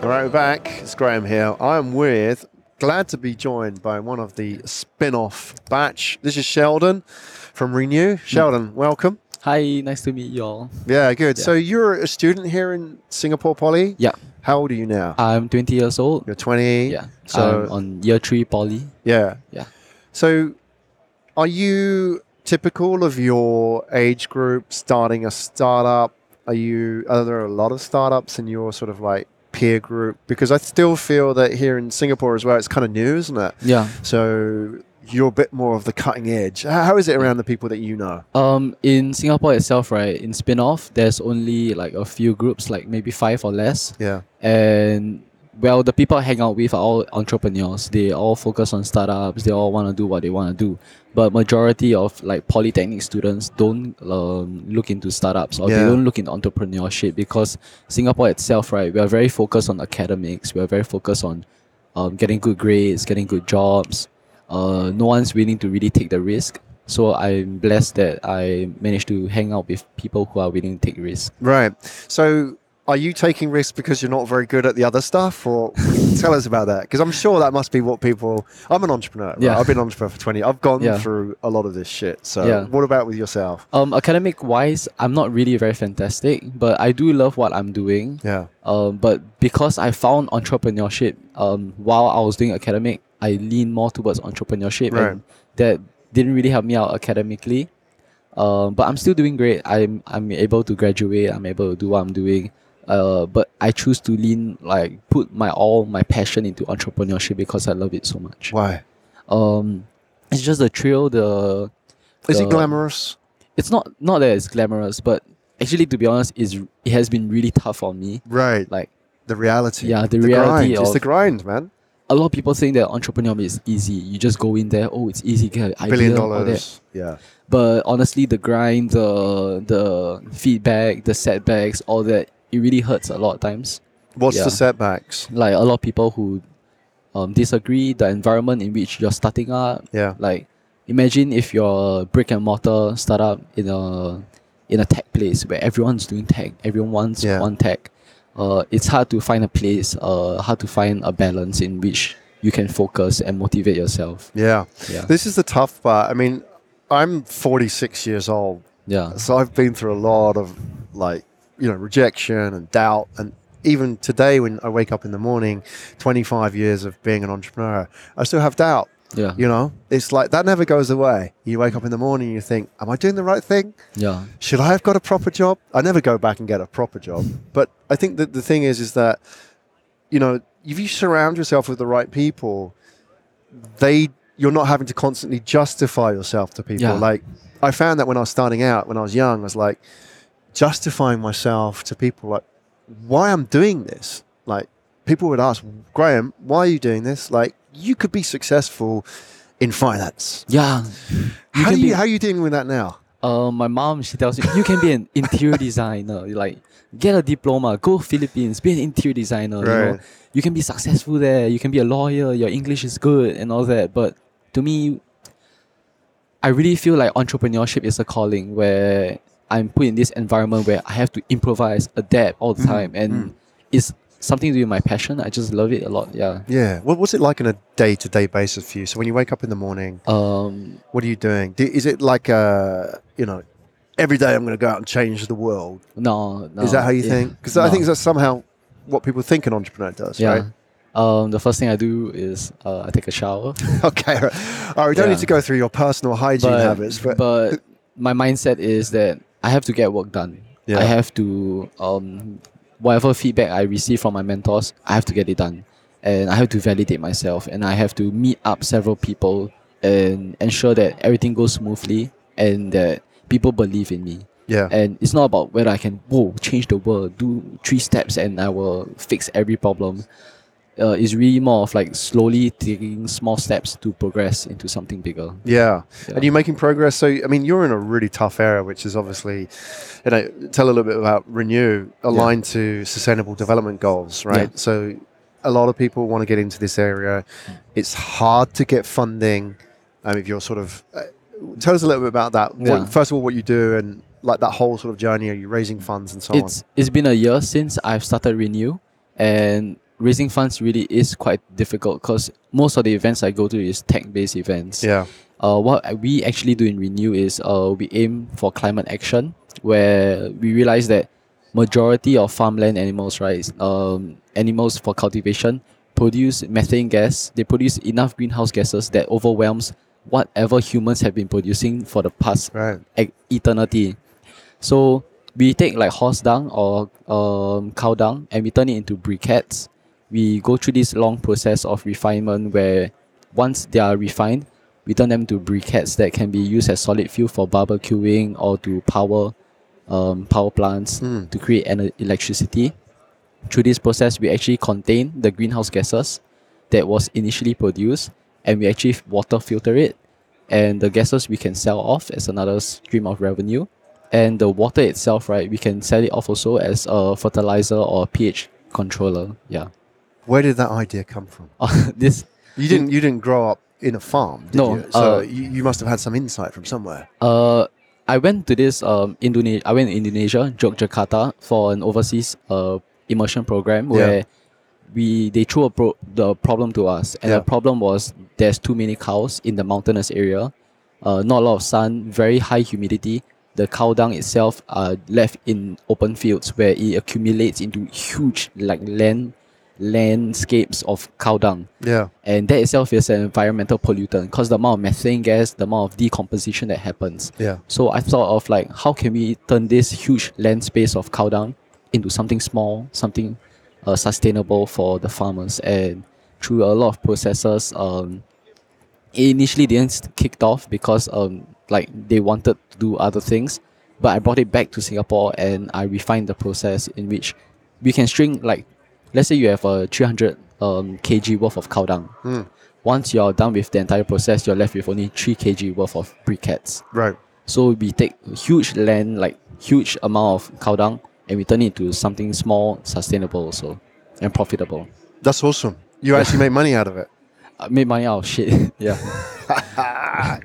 [SPEAKER 1] All right, we're back. It's Graham here. I'm with, glad to be joined by one of the spin off batch. This is Sheldon from Renew. Sheldon, welcome.
[SPEAKER 3] Hi, nice to meet you all.
[SPEAKER 1] Yeah, good.
[SPEAKER 3] Yeah.
[SPEAKER 1] So you're a student here in Singapore Poly?
[SPEAKER 3] Yeah.
[SPEAKER 1] How old are you now?
[SPEAKER 3] I'm 20 years old.
[SPEAKER 1] You're 20.
[SPEAKER 3] Yeah.
[SPEAKER 1] So
[SPEAKER 3] I'm on year three poly.
[SPEAKER 1] yeah.
[SPEAKER 3] Yeah.
[SPEAKER 1] So, are you typical of your age group starting a startup? Are you? Are there a lot of startups in your sort of like peer group? Because I still feel that here in Singapore as well, it's kind of new, isn't it?
[SPEAKER 3] Yeah.
[SPEAKER 1] So you're a bit more of the cutting edge. How is it around the people that you know?
[SPEAKER 3] Um, in Singapore itself, right, in spin-off, there's only like a few groups, like maybe five or less.
[SPEAKER 1] Yeah.
[SPEAKER 3] And well, the people I hang out with are all entrepreneurs. They all focus on startups. They all want to do what they want to do. But majority of like polytechnic students don't um, look into startups or
[SPEAKER 1] Yeah.
[SPEAKER 3] they don't look into entrepreneurship because Singapore itself, right, we are very focused on academics. We are very focused on um, getting good grades, getting good jobs. Uh, no one's willing to really take the risk. So I'm blessed that I managed to hang out with people who are willing to take risks.
[SPEAKER 1] Right. So, are you taking risks because you're not very good at the other stuff, or tell us about that? Because I'm sure that must be what people. I'm an entrepreneur. Right?
[SPEAKER 3] Yeah.
[SPEAKER 1] I've been an entrepreneur for 20. I've gone
[SPEAKER 3] Yeah.
[SPEAKER 1] through a lot of this shit. So,
[SPEAKER 3] Yeah.
[SPEAKER 1] what about with yourself?
[SPEAKER 3] Um, academic wise, I'm not really very fantastic, but I do love what I'm doing.
[SPEAKER 1] Yeah.
[SPEAKER 3] Um, but because I found entrepreneurship, um, while I was doing academic, I lean more towards entrepreneurship,
[SPEAKER 1] Right.
[SPEAKER 3] and that didn't really help me out academically. Um, but I'm still doing great. I'm I'm able to graduate. I'm able to do what I'm doing. Uh, but I choose to lean like put my all my passion into entrepreneurship because I love it so much.
[SPEAKER 1] Why?
[SPEAKER 3] Um, it's just the thrill, the
[SPEAKER 1] Is it glamorous?
[SPEAKER 3] it's not not that it's glamorous, but actually to be honest, is it has been really tough on me.
[SPEAKER 1] Right.
[SPEAKER 3] Like
[SPEAKER 1] The reality.
[SPEAKER 3] Yeah, the
[SPEAKER 1] grind.
[SPEAKER 3] reality
[SPEAKER 1] It's
[SPEAKER 3] of-
[SPEAKER 1] the grind, man.
[SPEAKER 3] A lot of people think that entrepreneurship is easy. You just go in there, oh, it's easy, get an
[SPEAKER 1] Billion
[SPEAKER 3] idea, all
[SPEAKER 1] dollars. Yeah.
[SPEAKER 3] But honestly, the grind, the the feedback, the setbacks, all that, it really hurts a lot of times.
[SPEAKER 1] What's
[SPEAKER 3] Yeah.
[SPEAKER 1] the setbacks?
[SPEAKER 3] Like a lot of people who um, disagree the environment in which you're starting up.
[SPEAKER 1] Yeah.
[SPEAKER 3] Like imagine if you're a brick and mortar startup in a in a tech place where everyone's doing tech, everyone wants
[SPEAKER 1] Yeah.
[SPEAKER 3] one tech. Uh, it's hard to find a place, uh, hard to find a balance in which you can focus and motivate yourself.
[SPEAKER 1] Yeah.
[SPEAKER 3] Yeah.
[SPEAKER 1] This is the tough part. I mean, I'm 46 years old.
[SPEAKER 3] Yeah.
[SPEAKER 1] So I've been through a lot of like, you know, rejection and doubt. And even today, when I wake up in the morning, 25 years of being an entrepreneur, I still have doubt.
[SPEAKER 3] Yeah.
[SPEAKER 1] You know, it's like that never goes away. You wake up in the morning, you think, Am I doing the right thing?
[SPEAKER 3] Yeah.
[SPEAKER 1] Should I have got a proper job? I never go back and get a proper job. But I think that the thing is, is that, you know, if you surround yourself with the right people, they you're not having to constantly justify yourself to people.
[SPEAKER 3] Yeah.
[SPEAKER 1] Like I found that when I was starting out, when I was young, I was like justifying myself to people like why I'm doing this. Like people would ask, Graham, why are you doing this? Like you could be successful in finance.
[SPEAKER 3] Yeah. You
[SPEAKER 1] how do you
[SPEAKER 3] be-
[SPEAKER 1] how are you dealing with that now?
[SPEAKER 3] Uh, my mom she tells me you can be an interior designer. Like get a diploma, go Philippines, be an interior designer. You, know?
[SPEAKER 1] Right.
[SPEAKER 3] you can be successful there. You can be a lawyer. Your English is good and all that. But to me, I really feel like entrepreneurship is a calling where I'm put in this environment where I have to improvise, adapt all the time, and it's something to do with my passion. I just love it a lot. Yeah.
[SPEAKER 1] Yeah. What what's it like on a day to day basis for you? So when you wake up in the morning,
[SPEAKER 3] Um.
[SPEAKER 1] what are you doing? Do, is it like uh you know, every day I'm going to go out and change the world?
[SPEAKER 3] No. no
[SPEAKER 1] is that how you
[SPEAKER 3] yeah,
[SPEAKER 1] think? Because I think that's somehow what people think an entrepreneur does,
[SPEAKER 3] Yeah.
[SPEAKER 1] right?
[SPEAKER 3] Um, the first thing I do is uh, I take a shower.
[SPEAKER 1] Okay. All right. All right, we don't
[SPEAKER 3] Yeah.
[SPEAKER 1] need to go through your personal hygiene
[SPEAKER 3] but,
[SPEAKER 1] habits, but,
[SPEAKER 3] but my mindset is that I have to get work done.
[SPEAKER 1] Yeah.
[SPEAKER 3] I have to um, whatever feedback I receive from my mentors, I have to get it done, and I have to validate myself, and I have to meet up several people and ensure that everything goes smoothly and that people believe in me.
[SPEAKER 1] yeah.
[SPEAKER 3] And it's not about whether I can whoa change the world, do three steps, and I will fix every problem. Uh, it's really more of like slowly taking small steps to progress into something bigger.
[SPEAKER 1] Yeah.
[SPEAKER 3] Yeah.
[SPEAKER 1] And you're making progress. So, I mean, you're in a really tough area, which is obviously, you know, tell a little bit about Renew, aligned to sustainable development goals, right?
[SPEAKER 3] Yeah.
[SPEAKER 1] So, a lot of people want to get into this area. It's hard to get funding. Um, if you're sort of, uh, tell us a little bit about that.
[SPEAKER 3] Yeah.
[SPEAKER 1] What, first of all, what you do and like that whole sort of journey. Are you raising funds and so on.
[SPEAKER 3] it's it's been a year since I've started Renew, and raising funds really is quite difficult because most of the events I go to is tech-based events.
[SPEAKER 1] Yeah.
[SPEAKER 3] Uh, what we actually do in Renew is uh, we aim for climate action, where we realize that majority of farmland animals, right, um, animals for cultivation produce methane gas. They produce enough greenhouse gases that overwhelms whatever humans have been producing for the past
[SPEAKER 1] Right.
[SPEAKER 3] e- eternity. So we take like horse dung or um, cow dung and we turn it into briquettes. We go through this long process of refinement where once they are refined, we turn them to briquettes that can be used as solid fuel for barbecuing or to power um, power plants
[SPEAKER 1] Mm.
[SPEAKER 3] to create ener- electricity. Through this process, we actually contain the greenhouse gases that was initially produced and we actually water filter it and the gases we can sell off as another stream of revenue and the water itself right we can sell it off also as a fertilizer or ph controller yeah
[SPEAKER 1] Where did that idea come from?
[SPEAKER 3] this
[SPEAKER 1] You didn't. You didn't grow up in a farm, did
[SPEAKER 3] No,
[SPEAKER 1] you? So
[SPEAKER 3] uh,
[SPEAKER 1] you, you must have had some insight from somewhere.
[SPEAKER 3] uh i went to this um indonesia i went to indonesia yogyakarta for an overseas uh immersion program
[SPEAKER 1] Yeah.
[SPEAKER 3] where we they threw a pro- the problem to us and
[SPEAKER 1] Yeah.
[SPEAKER 3] the problem was there's too many cows in the mountainous area uh, not a lot of sun very high humidity the cow dung itself are left in open fields where it accumulates into huge like land landscapes of cow dung
[SPEAKER 1] Yeah.
[SPEAKER 3] and that itself is an environmental pollutant because the amount of methane gas the amount of decomposition that happens
[SPEAKER 1] Yeah.
[SPEAKER 3] so I thought of like how can we turn this huge land space of cow dung into something small, something uh, sustainable for the farmers, and through a lot of processes, um, it initially didn't kicked off because um like they wanted to do other things, but I brought it back to Singapore and I refined the process in which we can string like, let's say you have a 300 um, kg worth of cow dung.
[SPEAKER 1] Mm.
[SPEAKER 3] Once you're done with the entire process, you're left with only 3 kg worth of briquettes.
[SPEAKER 1] Right.
[SPEAKER 3] So we take huge land, like huge amount of cow dung, and we turn it into something small, sustainable also, and profitable.
[SPEAKER 1] That's awesome. You actually made money out of it.
[SPEAKER 3] I made money out of shit. yeah.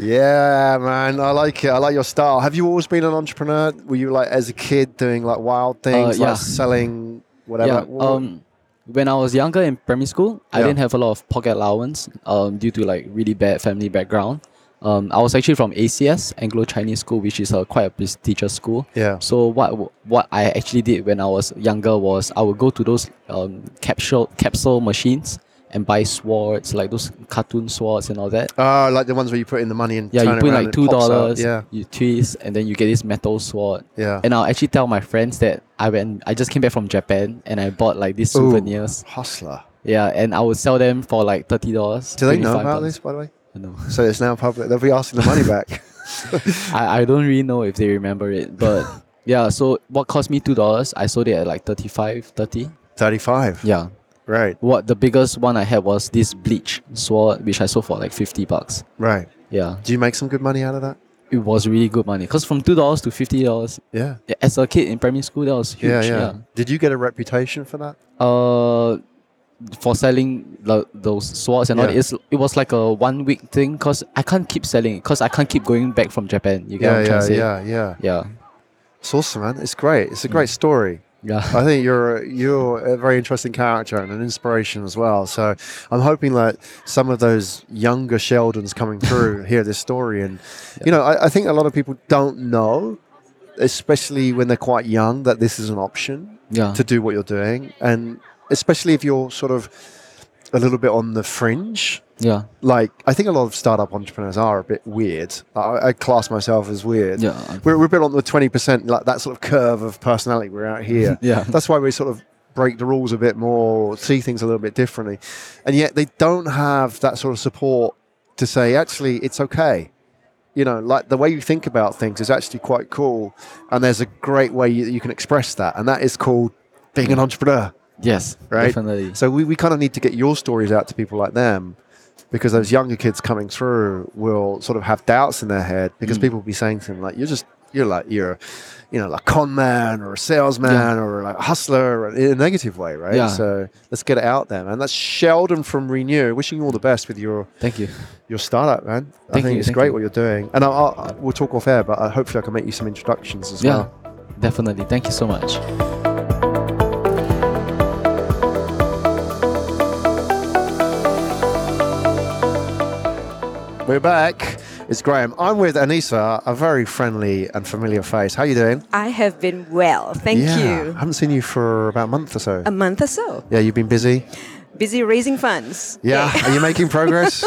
[SPEAKER 1] Yeah, man, I like it. I like your style. Have you always been an entrepreneur? Were you like as a kid doing like wild things,
[SPEAKER 3] yeah.
[SPEAKER 1] like selling whatever?
[SPEAKER 3] Yeah.
[SPEAKER 1] What-
[SPEAKER 3] Um, when I was younger in primary school, I
[SPEAKER 1] Yeah.
[SPEAKER 3] didn't have a lot of pocket allowance um, due to like really bad family background. Um, I was actually from ACS, Anglo Chinese School, which is a quite a prestigious school.
[SPEAKER 1] yeah.
[SPEAKER 3] So what w- what I actually did when I was younger was I would go to those um, capsule capsule machines and buy swords like those cartoon swords and all that.
[SPEAKER 1] Oh, like the ones where you put in the money and
[SPEAKER 3] Yeah, you put like two dollars.
[SPEAKER 1] Yeah,
[SPEAKER 3] You twist and then you get this metal sword.
[SPEAKER 1] yeah.
[SPEAKER 3] And I'll actually tell my friends that I went. I just came back from Japan and I bought like these
[SPEAKER 1] Ooh,
[SPEAKER 3] souvenirs.
[SPEAKER 1] hustler.
[SPEAKER 3] Yeah, and I would sell them for like thirty dollars.
[SPEAKER 1] Do they know about this, by the way?
[SPEAKER 3] No,
[SPEAKER 1] So it's now public. They'll be asking the money back.
[SPEAKER 3] I, I don't really know if they remember it, but yeah. So what cost me two dollars? I sold it at like 35 30
[SPEAKER 1] Thirty-five.
[SPEAKER 3] Yeah.
[SPEAKER 1] Right.
[SPEAKER 3] What the biggest one I had was this bleach sword, which I sold for like fifty bucks.
[SPEAKER 1] Right.
[SPEAKER 3] Yeah,
[SPEAKER 1] Do you make some good money out of that?
[SPEAKER 3] it was really good money. Cause from two dollars to fifty dollars,
[SPEAKER 1] Yeah.
[SPEAKER 3] as a kid in primary school, that was huge.
[SPEAKER 1] Yeah, yeah. Did you get a reputation for that?
[SPEAKER 3] Uh, for selling the, those swords and all,
[SPEAKER 1] Yeah.
[SPEAKER 3] that, it's, it was like a one week thing. Cause I can't keep selling it. Cause I can't keep going back from Japan. You get what
[SPEAKER 1] Yeah,
[SPEAKER 3] I'm trying
[SPEAKER 1] yeah,
[SPEAKER 3] to say?
[SPEAKER 1] yeah, yeah.
[SPEAKER 3] Yeah,
[SPEAKER 1] It's awesome, man. It's great. It's a great story.
[SPEAKER 3] Yeah.
[SPEAKER 1] I think you're you're a very interesting character and an inspiration as well. So I'm hoping that some of those younger Sheldons coming through hear this story, and you know, I, I think a lot of people don't know, especially when they're quite young, that this is an option
[SPEAKER 3] yeah.
[SPEAKER 1] to do what you're doing, and especially if you're sort of a little bit on the fringe.
[SPEAKER 3] Yeah.
[SPEAKER 1] Like I think a lot of startup entrepreneurs are a bit weird. I, I class myself as weird.
[SPEAKER 3] Yeah.
[SPEAKER 1] We're, we're a bit on the 20%, like that sort of curve of personality we're out here.
[SPEAKER 3] Yeah.
[SPEAKER 1] That's why we sort of break the rules a bit more, see things a little bit differently. And yet they don't have that sort of support to say, actually, it's okay. You know, like the way you think about things is actually quite cool. And there's a great way you, you can express that. And that is called being an entrepreneur.
[SPEAKER 3] Yes.
[SPEAKER 1] Right?
[SPEAKER 3] Definitely.
[SPEAKER 1] So we, we kind of need to get your stories out to people like them because those younger kids coming through will sort of have doubts in their head because
[SPEAKER 3] Mm.
[SPEAKER 1] people will be saying to them like, you're just, you're like, you're, you know, like con man or a salesman
[SPEAKER 3] Yeah.
[SPEAKER 1] or like a hustler in a negative way, right?
[SPEAKER 3] Yeah.
[SPEAKER 1] So let's get it out there, man. That's Sheldon from Renew. Wishing you all the best with your,
[SPEAKER 3] Thank you.
[SPEAKER 1] your startup, man. I think
[SPEAKER 3] you,
[SPEAKER 1] it's
[SPEAKER 3] thank
[SPEAKER 1] great
[SPEAKER 3] you.
[SPEAKER 1] what you're doing. And I'll, I'll, we'll talk off air, but hopefully I can make you some introductions as
[SPEAKER 3] Yeah.
[SPEAKER 1] well.
[SPEAKER 3] Definitely. Thank you so much.
[SPEAKER 1] We're back. It's Graham. I'm with Anisa, a very friendly and familiar face. How are you doing?
[SPEAKER 4] I have been well, thank
[SPEAKER 1] yeah,
[SPEAKER 4] you.
[SPEAKER 1] I haven't seen you for about a month or so.
[SPEAKER 4] A month or so.
[SPEAKER 1] yeah, you've been busy.
[SPEAKER 4] Busy raising funds.
[SPEAKER 1] Yeah. Are you making progress?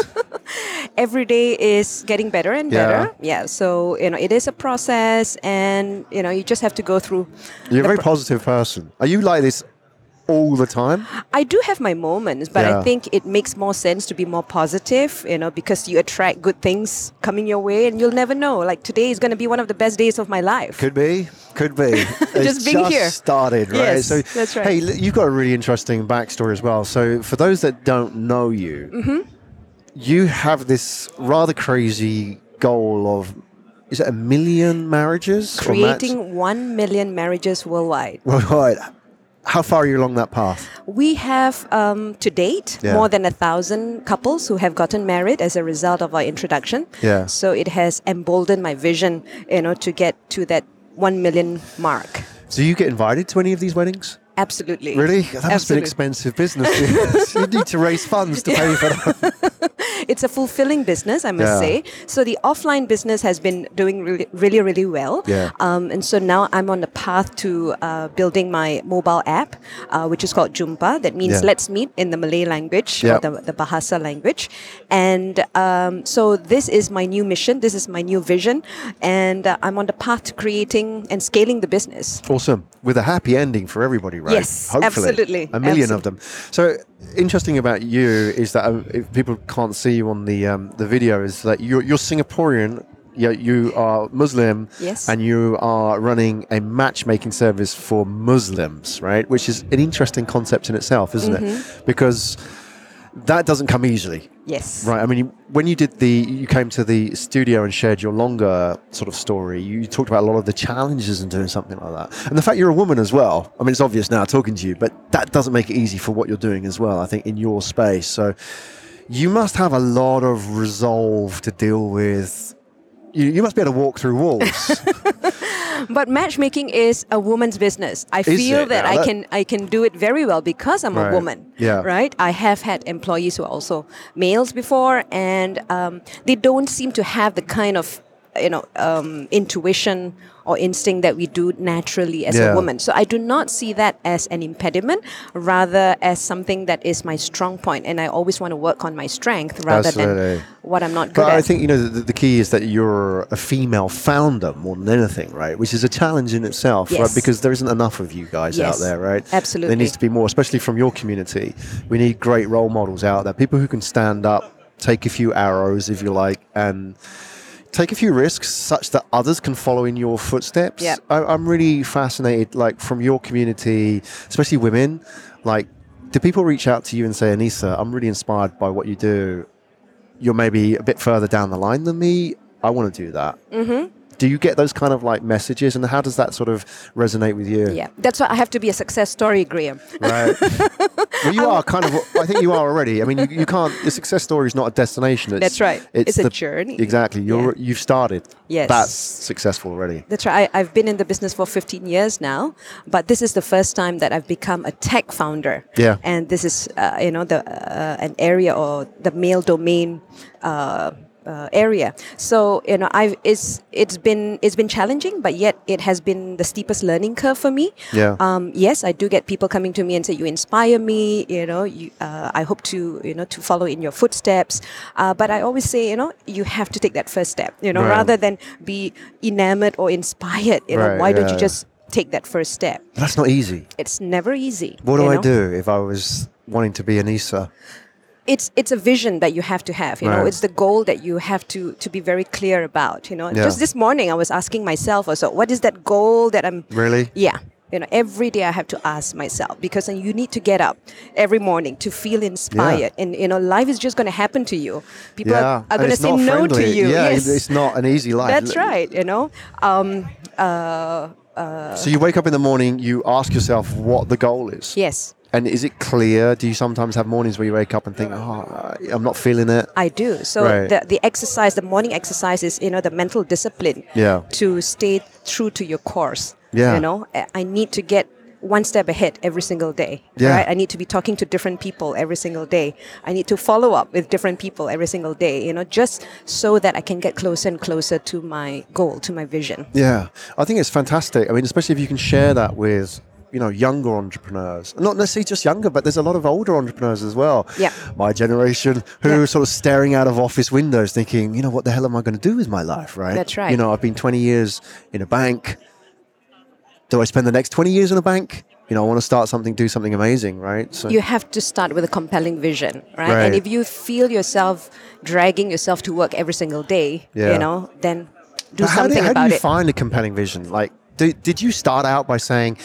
[SPEAKER 4] Every day is getting better and
[SPEAKER 1] Yeah.
[SPEAKER 4] better. Yeah. So, you know, it is a process and, you know, you just have to go through.
[SPEAKER 1] You're a very
[SPEAKER 4] pro-
[SPEAKER 1] positive person. Are you like this all the time?
[SPEAKER 4] I do have my moments, but
[SPEAKER 1] Yeah.
[SPEAKER 4] I think it makes more sense to be more positive, you know, because you attract good things coming your way and you'll never know. Like today is going to be one of the best days of my life.
[SPEAKER 1] Could be. Could be. It's
[SPEAKER 4] Just being here.
[SPEAKER 1] started, right?
[SPEAKER 4] Yes, that's right.
[SPEAKER 1] Hey, you've got a really interesting backstory as well. So, for those that don't know you,
[SPEAKER 4] Mm-hmm.
[SPEAKER 1] you have this rather crazy goal of is it a million marriages?
[SPEAKER 4] Creating 1 million marriages worldwide.
[SPEAKER 1] Right. How far are you along that path?
[SPEAKER 4] We have um, to date
[SPEAKER 1] Yeah.
[SPEAKER 4] more than a thousand couples who have gotten married as a result of our introduction.
[SPEAKER 1] Yeah.
[SPEAKER 4] So it has emboldened my vision, you know, to get to that one million mark.
[SPEAKER 1] Do you get invited to any of these weddings?
[SPEAKER 4] Absolutely.
[SPEAKER 1] Really? That must be an expensive business. you need to raise funds to pay for that.
[SPEAKER 4] It's a fulfilling business, I must
[SPEAKER 1] Yeah.
[SPEAKER 4] say. So the offline business has been doing really, really, really well.
[SPEAKER 1] Yeah.
[SPEAKER 4] Um, and so now I'm on the path to uh, building my mobile app, uh, which is called Joompa. That means
[SPEAKER 1] Yeah.
[SPEAKER 4] let's meet in the Malay language
[SPEAKER 1] Yeah.
[SPEAKER 4] or the, the Bahasa language. And um, so this is my new mission. This is my new vision. And uh, I'm on the path to creating and scaling the business.
[SPEAKER 1] Awesome. With a happy ending for everybody, right?
[SPEAKER 4] Yes,
[SPEAKER 1] Hopefully.
[SPEAKER 4] absolutely,
[SPEAKER 1] A million of them. So, interesting about you is that uh, if people can't see you on the um, the video, is that you're, you're Singaporean. You, you are Muslim,
[SPEAKER 4] Yes.
[SPEAKER 1] and you are running a matchmaking service for Muslims, right? Which is an interesting concept in itself, isn't
[SPEAKER 4] Mm-hmm.
[SPEAKER 1] it? Because that doesn't come easily.
[SPEAKER 4] Yes.
[SPEAKER 1] Right. I mean, when you did the, you came to the studio and shared your longer sort of story. You talked about a lot of the challenges in doing something like that, and the fact you're a woman as well. I mean, it's obvious now talking to you, but that doesn't make it easy for what you're doing as well. I think in your space, so you must have a lot of resolve to deal with. You, you must be able to walk through walls.
[SPEAKER 4] But matchmaking is a woman's business. I feel
[SPEAKER 1] it?
[SPEAKER 4] that I
[SPEAKER 1] that-
[SPEAKER 4] can I can do it very well because I'm
[SPEAKER 1] Right.
[SPEAKER 4] a woman.
[SPEAKER 1] Yeah.
[SPEAKER 4] Right. I have had employees who are also males before, and um, they don't seem to have the kind of you know um, intuition or instinct that we do naturally as
[SPEAKER 1] Yeah.
[SPEAKER 4] a woman. So I do not see that as an impediment, rather as something that is my strong point, and I always want to work on my strength rather
[SPEAKER 1] Absolutely.
[SPEAKER 4] than what I'm not good at.
[SPEAKER 1] But
[SPEAKER 4] at.
[SPEAKER 1] I think you know the, the key is that you're a female founder more than anything, right? Which is a challenge in itself, right? Because there isn't enough of you guys out there, right?
[SPEAKER 4] absolutely.
[SPEAKER 1] There needs to be more, especially from your community. We need great role models out there, people who can stand up, take a few arrows, if you like, and take a few risks such that others can follow in your footsteps.
[SPEAKER 4] Yeah.
[SPEAKER 1] I, I'm really fascinated, like from your community, especially women. Like, do people reach out to you and say, Anisa, I'm really inspired by what you do? You're maybe a bit further down the line than me. I want to do that. Mm-hmm. Do you get those kind of like messages, and how does that sort of resonate with you?
[SPEAKER 4] yeah, that's why I have to be a success story, Graham.
[SPEAKER 1] Right. well, you are kind of. I think you are already. I mean, you, you can't. The success story is not a destination. It's,
[SPEAKER 4] That's right. It's a journey.
[SPEAKER 1] Exactly. You're.
[SPEAKER 4] Yeah.
[SPEAKER 1] You've started.
[SPEAKER 4] Yes.
[SPEAKER 1] That's successful already.
[SPEAKER 4] That's right. I, I've been in the business for 15 years now, but this is the first time that I've become a tech founder.
[SPEAKER 1] Yeah.
[SPEAKER 4] And this is, uh, you know, the uh, an area or the male domain. Uh, uh, area. So you know, I've it's it's been it's been challenging, but yet it has been the steepest learning curve for me.
[SPEAKER 1] Yeah.
[SPEAKER 4] Um, yes, I do get people coming to me and say, "You inspire me." You know, you, uh, I hope to you know to follow in your footsteps. Uh, but I always say, you know, you have to take that first step. You know,
[SPEAKER 1] Right.
[SPEAKER 4] rather than be enamored or inspired. You know,
[SPEAKER 1] Right,
[SPEAKER 4] why don't you just take that first step?
[SPEAKER 1] That's not easy.
[SPEAKER 4] It's never easy.
[SPEAKER 1] What do
[SPEAKER 4] you
[SPEAKER 1] I do if I was wanting to be Anisa?
[SPEAKER 4] It's it's a vision that you have to have you know? It's the goal that you have to to be very clear about you know?
[SPEAKER 1] Yeah.
[SPEAKER 4] just this morning i was asking myself also what is that goal that i'm
[SPEAKER 1] Really?
[SPEAKER 4] yeah. You know every day i have to ask myself because then you need to get up every morning to feel inspired. And you know life is just going to happen to you. People are, are going to say no to you.
[SPEAKER 1] Yeah,
[SPEAKER 4] yes.
[SPEAKER 1] it's not an easy life.
[SPEAKER 4] that's right you know? Um uh
[SPEAKER 1] So you wake up in the morning, you ask yourself what the goal is.
[SPEAKER 4] yes
[SPEAKER 1] And is it clear? Do you sometimes have mornings where you wake up and think, oh, I'm not feeling it?
[SPEAKER 4] I do. So
[SPEAKER 1] Right.
[SPEAKER 4] the, the exercise, the morning exercise is, you know, the mental discipline
[SPEAKER 1] Yeah.
[SPEAKER 4] to stay true to your course.
[SPEAKER 1] Yeah.
[SPEAKER 4] You know, I- need to get one step ahead every single day.
[SPEAKER 1] Yeah.
[SPEAKER 4] Right? I need to be talking to different people every single day. I need to follow up with different people every single day, you know, just so that I can get closer and closer to my goal, to my vision.
[SPEAKER 1] Yeah, I think it's fantastic. I mean, especially if you can share that with you know younger entrepreneurs, not necessarily just younger, but there's a lot of older entrepreneurs as well.
[SPEAKER 4] Yeah.
[SPEAKER 1] my generation who
[SPEAKER 4] Yeah.
[SPEAKER 1] are sort of staring out of office windows, thinking, you know, what the hell am I going to do with my life? Right.
[SPEAKER 4] That's right.
[SPEAKER 1] You know, I've been 20 years in a bank. Do I spend the next 20 years in a bank? You know, I want to start something, do something amazing, right? So
[SPEAKER 4] You have to start with a compelling vision, right?
[SPEAKER 1] Right.
[SPEAKER 4] And if you feel yourself dragging yourself to work every single day,
[SPEAKER 1] Yeah.
[SPEAKER 4] you know, then do
[SPEAKER 1] But how
[SPEAKER 4] something
[SPEAKER 1] do, how
[SPEAKER 4] about
[SPEAKER 1] do you
[SPEAKER 4] it.
[SPEAKER 1] find a compelling vision? Like, do, did you start out by saying,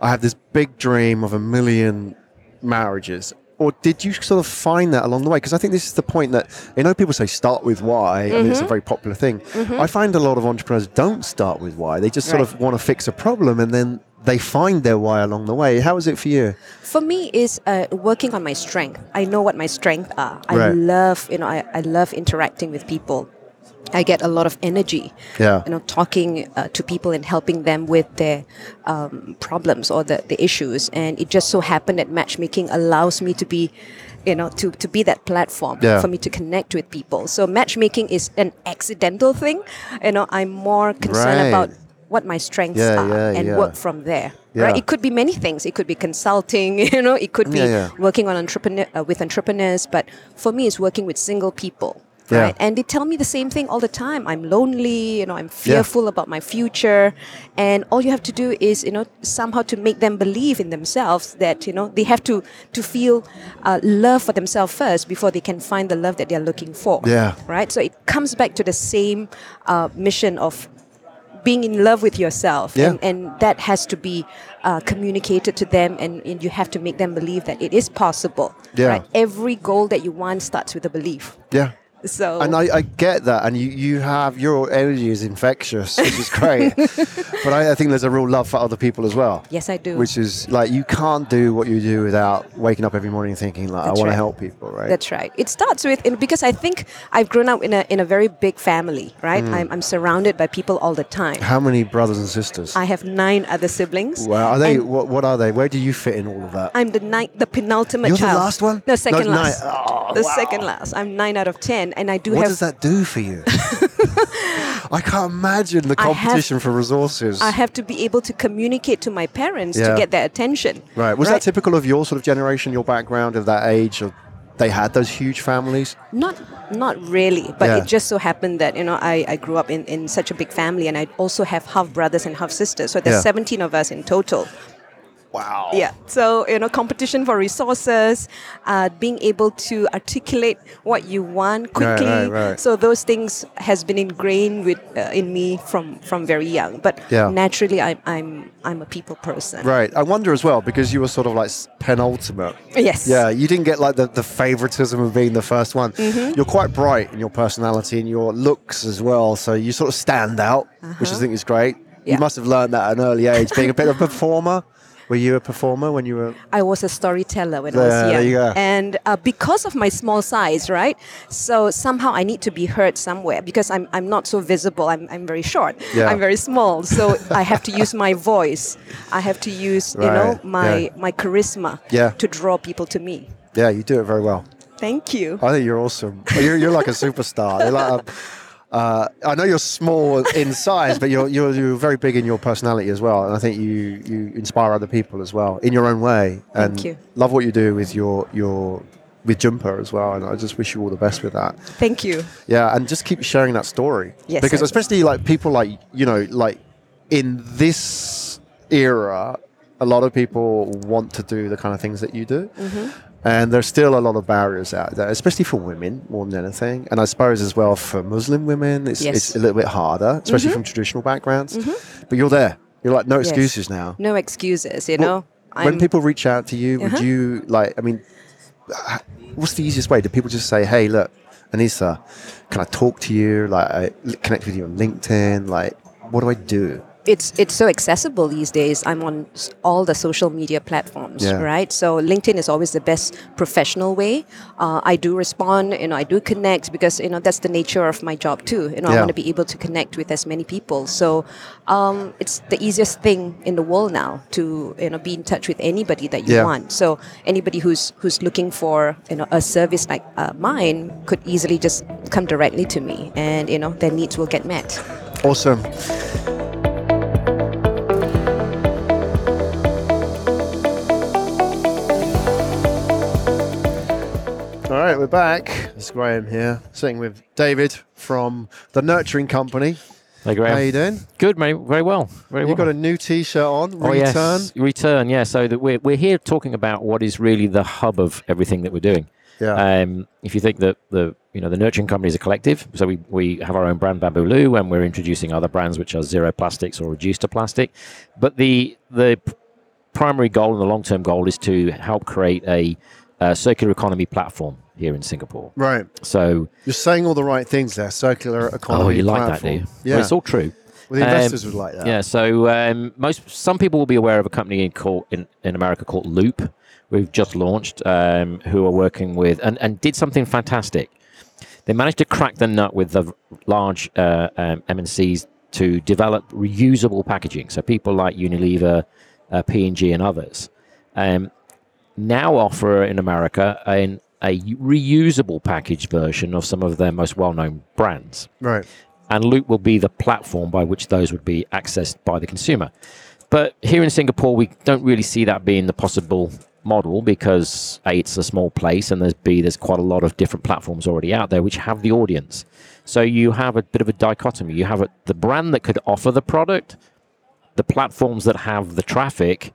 [SPEAKER 1] I have this big dream of a million marriages? Or did you sort of find that along the way? Because I think this is the point that, you know, people say start with why, and
[SPEAKER 4] Mm-hmm.
[SPEAKER 1] it's a very popular thing. I find a lot of entrepreneurs don't start with why. They just sort
[SPEAKER 4] Right.
[SPEAKER 1] of want to fix a problem and then they find their why along the way. How is it for you?
[SPEAKER 4] For me, is uh, working on my strength. I know what my strengths are. I
[SPEAKER 1] Right.
[SPEAKER 4] love, you know, I, I love interacting with people. I get a lot of energy,
[SPEAKER 1] Yeah.
[SPEAKER 4] you know, talking uh, to people and helping them with their um, problems or the, the issues. And it just so happened that matchmaking allows me to be, you know, to, to be that platform
[SPEAKER 1] Yeah.
[SPEAKER 4] for me to connect with people. So matchmaking is an accidental thing. You know, I'm more concerned
[SPEAKER 1] Right.
[SPEAKER 4] about what my strengths
[SPEAKER 1] Yeah,
[SPEAKER 4] are
[SPEAKER 1] yeah,
[SPEAKER 4] and work from there. Right? It could be many things. It could be consulting. You know, it could be working on entrepreneur uh, with entrepreneurs. But for me, it's working with single people.
[SPEAKER 1] Yeah.
[SPEAKER 4] Right? And they tell me the same thing all the time. I'm lonely. You know, I'm fearful about my future. And all you have to do is, you know, somehow to make them believe in themselves that you know they have to to feel uh, love for themselves first before they can find the love that they're looking for.
[SPEAKER 1] Yeah.
[SPEAKER 4] Right. So it comes back to the same uh, mission of being in love with yourself
[SPEAKER 1] Yeah.
[SPEAKER 4] and, and that has to be uh, communicated to them and, and you have to make them believe that it is possible
[SPEAKER 1] Yeah.
[SPEAKER 4] right every goal that you want starts with a belief
[SPEAKER 1] Yeah.
[SPEAKER 4] So
[SPEAKER 1] And I, I get that, and you, you have your energy is infectious, which is great. but I, I think there's a real love for other people as well.
[SPEAKER 4] Yes, I do.
[SPEAKER 1] Which is like you can't do what you do without waking up every morning thinking like I
[SPEAKER 4] That's
[SPEAKER 1] want to help people, right?
[SPEAKER 4] That's right. It starts with because I think I've grown up in a in a very big family, right?
[SPEAKER 1] Mm.
[SPEAKER 4] I'm, I'm surrounded by people all the time.
[SPEAKER 1] How many brothers and sisters?
[SPEAKER 4] I have nine other siblings.
[SPEAKER 1] wow, are they? What, what are they? Where do you fit in all of that?
[SPEAKER 4] I'm the ninth, the penultimate
[SPEAKER 1] You're the last one?
[SPEAKER 4] No, second
[SPEAKER 1] No,
[SPEAKER 4] last.
[SPEAKER 1] Oh,
[SPEAKER 4] the
[SPEAKER 1] wow.
[SPEAKER 4] second last. I'm nine out of ten, and I do
[SPEAKER 1] what
[SPEAKER 4] have.
[SPEAKER 1] does that do for you? I can't imagine the
[SPEAKER 4] I have-
[SPEAKER 1] competition for resources.
[SPEAKER 4] I have to be able to communicate to my parents
[SPEAKER 1] Yeah.
[SPEAKER 4] to get their attention.
[SPEAKER 1] right. Was that typical of your sort of generation, your background, of that age? Of they had those huge families.
[SPEAKER 4] Not not really, but
[SPEAKER 1] Yeah.
[SPEAKER 4] it just so happened that you know I, I grew up in, in such a big family, and I also have half brothers and half sisters. So there's
[SPEAKER 1] Yeah.
[SPEAKER 4] 17 of us in total.
[SPEAKER 1] Wow.
[SPEAKER 4] Yeah. So you know, competition for resources, uh, being able to articulate what you want quickly.
[SPEAKER 1] right, right.
[SPEAKER 4] So those things has been ingrained with uh, in me from from very young. But
[SPEAKER 1] Yeah.
[SPEAKER 4] naturally, I'm I'm I'm a people person.
[SPEAKER 1] Right. I wonder as well because you were sort of like penultimate.
[SPEAKER 4] Yes.
[SPEAKER 1] Yeah, you didn't get like the, the favoritism of being the first one.
[SPEAKER 4] Mm-hmm.
[SPEAKER 1] You're quite bright in your personality and your looks as well, so you sort of stand out, which I think is great. You
[SPEAKER 4] Uh-huh.
[SPEAKER 1] Must have learned that at an early age, being a bit of a performer. Were you a performer when you were?
[SPEAKER 4] I was a storyteller when I was young.
[SPEAKER 1] there you.
[SPEAKER 4] And uh, because of my small size, right? So somehow I need to be heard somewhere because I'm, I'm not so visible. I'm, I'm very short.
[SPEAKER 1] Yeah.
[SPEAKER 4] I'm very small. So I have to use my voice. I have to use, you know, my,
[SPEAKER 1] yeah.
[SPEAKER 4] my charisma
[SPEAKER 1] Yeah.
[SPEAKER 4] to draw people to me.
[SPEAKER 1] Yeah, you do it very well.
[SPEAKER 4] Thank you.
[SPEAKER 1] I think you're awesome. You're, you're like a superstar. You're like a, uh, I know you're small in size, but you're, you're you're very big in your personality as well, and I think you you inspire other people as well in your own way. And
[SPEAKER 4] Thank you.
[SPEAKER 1] Love what you do with your your with Joompa as well, and I just wish you all the best with that.
[SPEAKER 4] Thank you.
[SPEAKER 1] Yeah, and just keep sharing that story.
[SPEAKER 4] Yes,
[SPEAKER 1] because especially like people like you know like in this era, a lot of people want to do the kind of things that you do.
[SPEAKER 4] Mm-hmm.
[SPEAKER 1] And there's still a lot of barriers out there, especially for women more than anything. And I suppose as well for Muslim women, it's,
[SPEAKER 4] Yes.
[SPEAKER 1] it's a little bit harder, especially from traditional backgrounds. But you're there. You're like, no
[SPEAKER 4] Yes.
[SPEAKER 1] excuses now.
[SPEAKER 4] No excuses, you
[SPEAKER 1] Well,
[SPEAKER 4] know.
[SPEAKER 1] when people reach out to you, would
[SPEAKER 4] Uh-huh.
[SPEAKER 1] you like? I mean, what's the easiest way? Do people just say, "Hey, look, Anisa, can I talk to you? Like, I connect with you on LinkedIn? Like, what do I do?"
[SPEAKER 4] It's it's so accessible these days. I'm on all the social media platforms,
[SPEAKER 1] Yeah.
[SPEAKER 4] right? So LinkedIn is always the best professional way. Uh, I do respond, you know, I do connect because you know that's the nature of my job too. You know, I want to be able to connect with as many people. So um, it's the easiest thing in the world now to you know be in touch with anybody that you
[SPEAKER 1] Yeah.
[SPEAKER 4] want. So anybody who's who's looking for you know a service like uh, mine could easily just come directly to me, and you know their needs will get met.
[SPEAKER 1] Awesome. All right, we're back. It's Graham here, sitting with David from the Nurturing Company.
[SPEAKER 5] Hey, Graham.
[SPEAKER 1] How you doing?
[SPEAKER 5] Good, mate. Very well. Very
[SPEAKER 1] You
[SPEAKER 5] well.
[SPEAKER 1] got a new T-shirt on.
[SPEAKER 5] oh,
[SPEAKER 1] Return.
[SPEAKER 5] yes. Return, yeah. So that we're, we're here talking about what is really the hub of everything that we're doing.
[SPEAKER 1] Yeah.
[SPEAKER 5] Um, if you think that the you know the nurturing company is a collective, so we, we have our own brand Bambooloo, and we're introducing other brands which are zero plastics or reduced to plastic. But the the primary goal and the long term goal is to help create a, uh circular economy platform here in Singapore.
[SPEAKER 1] right.
[SPEAKER 5] So
[SPEAKER 1] You're saying all the right things there. Circular economy.
[SPEAKER 5] oh, you like that, do you?
[SPEAKER 1] Yeah.
[SPEAKER 5] Well, it's all true.
[SPEAKER 1] well, the
[SPEAKER 5] Um,
[SPEAKER 1] investors would like that.
[SPEAKER 5] Yeah, so um, most some people will be aware of a company in called in, in America called Loop. We've just launched, um, who are working with and, and did something fantastic. They managed to crack the nut with the large uh, um, MNCs to develop reusable packaging. So people like Unilever, uh, P&G, and others um, now offer in America an, a reusable package version of some of their most well-known brands
[SPEAKER 1] Right.
[SPEAKER 5] and Loop will be the platform by which those would be accessed by the consumer. But here in Singapore, we don't really see that being the possible model because A, it's a small place, and there's B, there's quite a lot of different platforms already out there which have the audience. So you have a bit of a dichotomy. You have a, the brand that could offer the product, the platforms that have the traffic,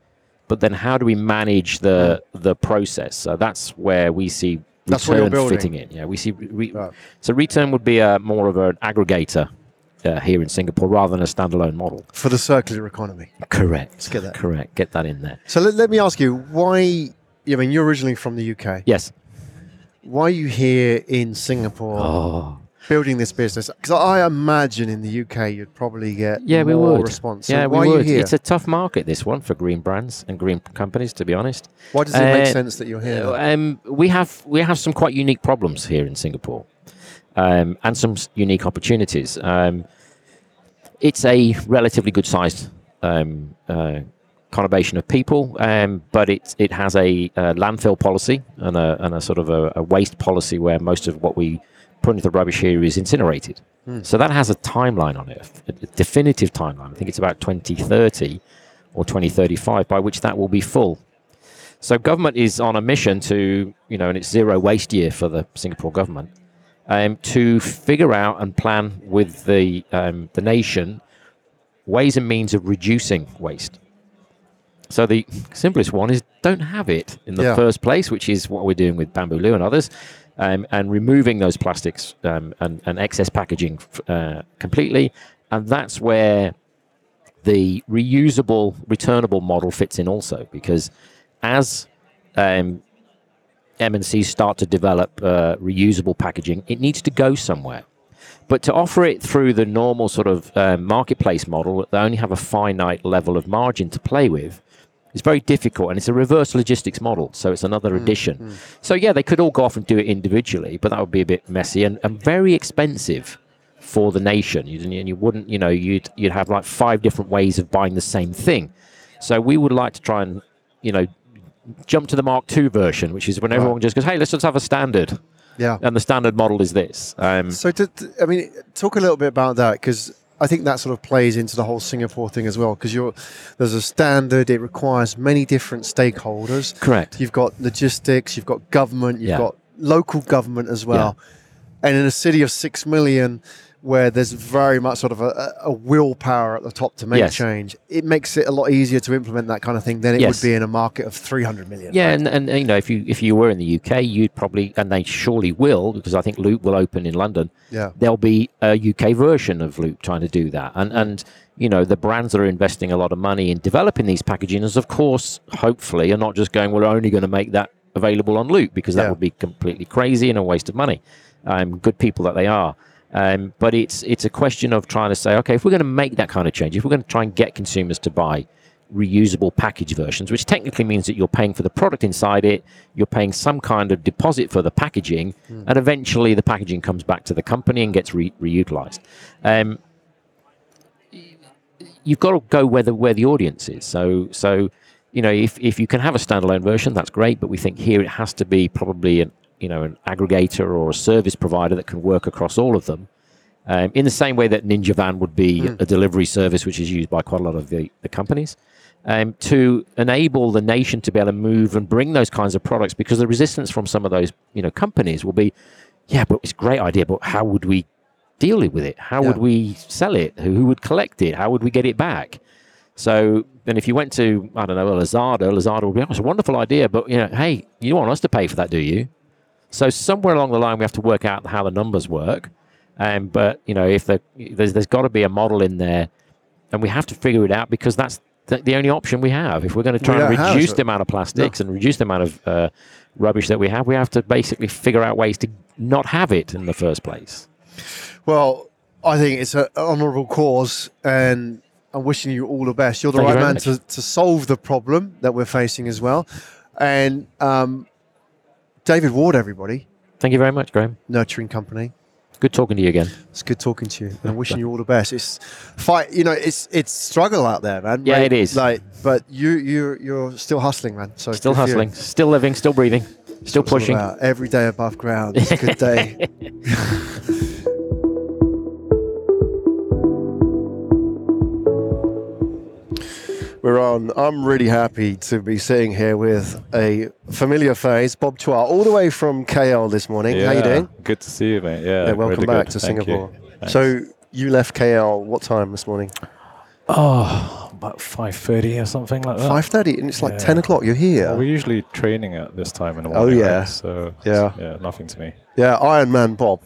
[SPEAKER 5] but then how do we manage the the process? So that's where we see
[SPEAKER 1] That's what you're
[SPEAKER 5] return fitting in. Yeah, we see re-
[SPEAKER 1] Right.
[SPEAKER 5] so return would be a more of an aggregator uh, here in Singapore rather than a standalone model.
[SPEAKER 1] For the circular economy.
[SPEAKER 5] Correct.
[SPEAKER 1] Let's get that.
[SPEAKER 5] Correct. Get that in there.
[SPEAKER 1] So let, let me ask you, why? I mean, you're originally from the UK.
[SPEAKER 5] Yes.
[SPEAKER 1] Why are you here in Singapore
[SPEAKER 5] Oh.
[SPEAKER 1] Building this business? Because I imagine in the UK you'd probably get
[SPEAKER 5] Yeah, we
[SPEAKER 1] more
[SPEAKER 5] would.
[SPEAKER 1] response. So
[SPEAKER 5] yeah,
[SPEAKER 1] why
[SPEAKER 5] we
[SPEAKER 1] are
[SPEAKER 5] would.
[SPEAKER 1] you here?
[SPEAKER 5] It's a tough market, this one, for green brands and green companies, to be honest.
[SPEAKER 1] why does it make
[SPEAKER 5] uh,
[SPEAKER 1] sense that you're here?
[SPEAKER 5] Um, we have we have some quite unique problems here in Singapore, um, and some unique opportunities. Um, it's a relatively good sized um, uh, conurbation of people, um, but it it has a, uh landfill policy and a, and a sort of a, a waste policy where most of what we put into the rubbish here is incinerated. So that has a timeline on it, a a definitive timeline. I think it's about 2030 or 2035, by which that will be full. So government is on a mission to, you know, and it's zero waste year for the Singapore government, um, to figure out and plan with the um, the nation ways and means of reducing waste. So the simplest one is don't have it in the
[SPEAKER 1] Yeah.
[SPEAKER 5] first place, which is what we're doing with Bambooloo and others, um, and removing those plastics um, and, and excess packaging uh, completely. And that's where the reusable, returnable model fits in also, because as um, MNCs start to develop uh, reusable packaging, it needs to go somewhere. But to offer it through the normal sort of uh, marketplace model, they only have a finite level of margin to play with. It's very difficult, and it's a reverse logistics model, so it's another addition. So yeah, they could all go off and do it individually, but that would be a bit messy and, and very expensive for the nation. You, and you wouldn't, you know, you'd you'd have like five different ways of buying the same thing. So we would like to try and, you know, jump to the Mark II version, which is when everyone just goes, "Hey, let's just have a standard,"
[SPEAKER 1] yeah.
[SPEAKER 5] and the standard model is this. Um,
[SPEAKER 1] So, to, to- I mean, talk a little bit about that because I think that sort of plays into the whole Singapore thing as well. Because you're there's a standard; it requires many different stakeholders.
[SPEAKER 5] correct.
[SPEAKER 1] You've got logistics, you've got government, you've
[SPEAKER 5] Yeah.
[SPEAKER 1] got local government as well. And in a city of six million, where there's very much sort of a, a willpower at the top to make
[SPEAKER 5] Yes.
[SPEAKER 1] change, it makes it a lot easier to implement that kind of thing than it
[SPEAKER 5] Yes.
[SPEAKER 1] would be in a market of 300 million.
[SPEAKER 5] Yeah,
[SPEAKER 1] right?
[SPEAKER 5] and, and you know, if you if you were in the UK, you'd probably, and they surely will, because I think Loop will open in London.
[SPEAKER 1] Yeah.
[SPEAKER 5] there'll be a UK version of Loop trying to do that, and and you know, the brands that are investing a lot of money in developing these packaging is, of course, hopefully, are not just going, we're only going to make that available on Loop because that
[SPEAKER 1] Yeah.
[SPEAKER 5] would be completely crazy and a waste of money. Um, good people that they are. Um, but it's it's a question of trying to say, okay, if we're going to make that kind of change, if we're going to try and get consumers to buy reusable package versions, which technically means that you're paying for the product inside it, you're paying some kind of deposit for the packaging, and eventually the packaging comes back to the company and gets re- reutilized. Um, you've got to go where the where the audience is. So so you know if, if you can have a standalone version, that's great. But we think here it has to be probably an you know an aggregator or a service provider that can work across all of them. Um, in the same way that Ninja Van would be a delivery service, which is used by quite a lot of the, the companies, um, to enable the nation to be able to move and bring those kinds of products, because the resistance from some of those you know companies will be, yeah, but it's a great idea, but how would we deal with it? How would we sell it? Who, who would collect it? How would we get it back? So then, if you went to I don't know a Lazada, Lazada would be, oh, it's a wonderful idea, but you know, hey, you want us to pay for that, do you? So somewhere along the line, we have to work out how the numbers work. Um, but you know, if the, there's there's got to be a model in there, and we have to figure it out because that's the, the only option we have. If we're going to try
[SPEAKER 1] We
[SPEAKER 5] and reduce the amount of plastics and reduce the amount of uh, rubbish that we have, we have to basically figure out ways to not have it in the first place.
[SPEAKER 1] Well, I think it's an honourable cause, and I'm wishing you all the best. You're the
[SPEAKER 5] Thank
[SPEAKER 1] right
[SPEAKER 5] very
[SPEAKER 1] man to, to solve the problem that we're facing as well. And um, David Ward, everybody,
[SPEAKER 5] Thank you very much, Graham.
[SPEAKER 1] nurturing company.
[SPEAKER 5] Good talking to you again.
[SPEAKER 1] It's good talking to you, and I'm wishing you all the best. It's fight, you know, it's it's struggle out there, man.
[SPEAKER 5] Yeah, it is.
[SPEAKER 1] Like, but you you you're still hustling, man. So
[SPEAKER 5] Still
[SPEAKER 1] for you.
[SPEAKER 5] hustling, still living, still breathing, still pushing.
[SPEAKER 1] Every day above ground. It's a good day. We're on. I'm really happy to be sitting here with a familiar face, Bob Chua, all the way from KL this morning. How you doing?
[SPEAKER 6] Good to see you, mate. Yeah,
[SPEAKER 1] Yeah, welcome
[SPEAKER 6] really
[SPEAKER 1] back
[SPEAKER 6] good.
[SPEAKER 1] to
[SPEAKER 6] Thank.
[SPEAKER 1] Singapore.
[SPEAKER 6] Thanks.
[SPEAKER 1] So you left KL what time this morning?
[SPEAKER 6] oh, about five thirty or something like that.
[SPEAKER 1] Five thirty, and it's like
[SPEAKER 6] Yeah.
[SPEAKER 1] ten o'clock. You're here.
[SPEAKER 6] Well, we're usually training at this time in the morning.
[SPEAKER 1] Oh, yeah.
[SPEAKER 6] right? So
[SPEAKER 1] Yeah.
[SPEAKER 6] yeah, nothing to me.
[SPEAKER 1] yeah, Iron Man Bob,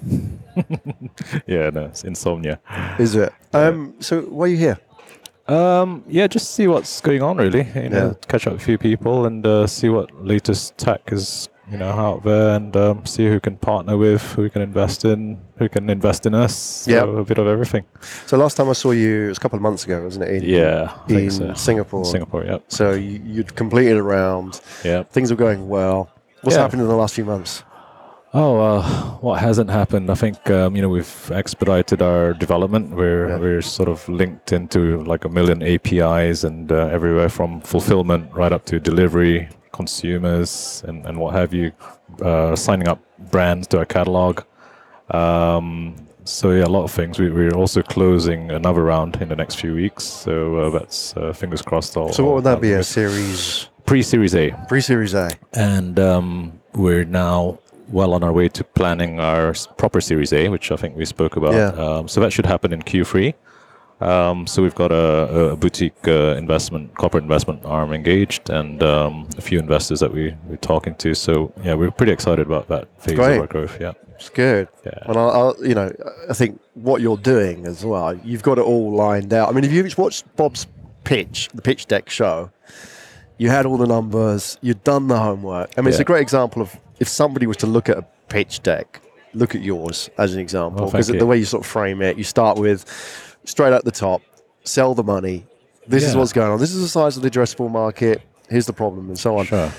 [SPEAKER 6] Yeah, no, it's insomnia.
[SPEAKER 1] is it? Um, so why are you here?
[SPEAKER 6] Um, yeah, just see what's going on, really. You know,
[SPEAKER 1] Yeah.
[SPEAKER 6] catch up with a few people and uh, see what latest tech is, you know, out there, and um, see who can partner with, who we can invest in, who can invest in us. So a bit of everything.
[SPEAKER 1] So last time I saw you it was a couple of months ago, wasn't it? In,
[SPEAKER 6] Yeah,
[SPEAKER 1] in
[SPEAKER 6] so.
[SPEAKER 1] Singapore.
[SPEAKER 6] Singapore, yep.
[SPEAKER 1] So you, you'd completed a round.
[SPEAKER 6] Yeah.
[SPEAKER 1] Things were going well. What's
[SPEAKER 6] Yeah.
[SPEAKER 1] happened in the last few months?
[SPEAKER 6] Oh, uh, what hasn't happened? I think um, you know we've expedited our development. We're
[SPEAKER 1] Yeah.
[SPEAKER 6] we're sort of linked into like a million APIs and uh, everywhere from fulfillment right up to delivery, consumers, and, and what have you. Uh, signing up brands to our catalog. Um, so yeah, a lot of things. We, we're also closing another round in the next few weeks. So uh, that's uh, fingers crossed. All,
[SPEAKER 1] So what would that be? A series
[SPEAKER 6] Pre-Series A
[SPEAKER 1] pre-series A.
[SPEAKER 6] and um, we're now well on our way to planning our proper Series A, which I think we spoke about.
[SPEAKER 1] Yeah.
[SPEAKER 6] Um, so that should happen in Q3. Um, so we've got a, a boutique uh, investment, corporate investment arm engaged, and um, a few investors that we we're talking to. So yeah, we're pretty excited about that phase
[SPEAKER 1] Great.
[SPEAKER 6] of our growth. Yeah.
[SPEAKER 1] It's good.
[SPEAKER 6] Yeah.
[SPEAKER 1] And I, I, you know, I think what you're doing as well, you've got it all lined out. I mean, if you've watched Bob's pitch, the pitch deck show, you had all the numbers, you'd done the homework. I mean, it's a great example of if somebody was to look at a pitch deck, look at yours as an example, because the way you sort of frame it, you start with straight at the top, sell the money. This is what's going on. This is the size of the addressable market. Here's the problem, and so on.
[SPEAKER 6] Sure.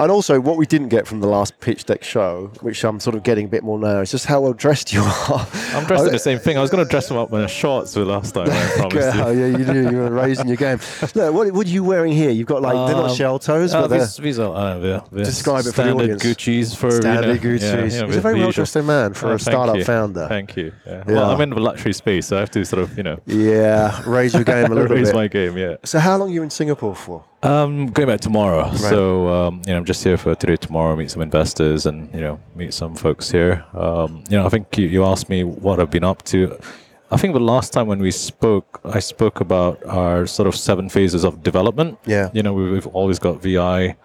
[SPEAKER 1] And also, what we didn't get from the last pitch deck show, which I'm sort of getting a bit more now, is just how well dressed you are.
[SPEAKER 6] I'm dressed in the same thing. I was going to dress them up in a shorts for last time. I promised
[SPEAKER 1] yeah,
[SPEAKER 6] you.
[SPEAKER 1] yeah, you do. You're raising your game. Look, what, what are you wearing here? You've got like they're not
[SPEAKER 6] Um,
[SPEAKER 1] shell toes,
[SPEAKER 6] Uh,
[SPEAKER 1] but
[SPEAKER 6] these, these are uh, they're
[SPEAKER 1] Describe it for the audience.
[SPEAKER 6] Gucci's for
[SPEAKER 1] standard
[SPEAKER 6] you know,
[SPEAKER 1] Gucci's.
[SPEAKER 6] yeah, yeah,
[SPEAKER 1] He's a very well dressed man for
[SPEAKER 6] Oh,
[SPEAKER 1] a startup
[SPEAKER 6] you.
[SPEAKER 1] founder.
[SPEAKER 6] Thank you. Yeah.
[SPEAKER 1] Yeah.
[SPEAKER 6] Well, I'm in the luxury space, so I have to sort of, you know,
[SPEAKER 1] Yeah, raise your game a little
[SPEAKER 6] raise
[SPEAKER 1] bit.
[SPEAKER 6] my game. Yeah.
[SPEAKER 1] So, how long are you in Singapore for?
[SPEAKER 6] Um, going back tomorrow. So, um, you know, I'm just here for today, tomorrow, meet some investors and, you know, meet some folks here. Um, you know, I think you, you asked me what I've been up to. I think the last time when we spoke, I spoke about our sort of seven phases of development.
[SPEAKER 1] Yeah.
[SPEAKER 6] You know, we- we've always got VI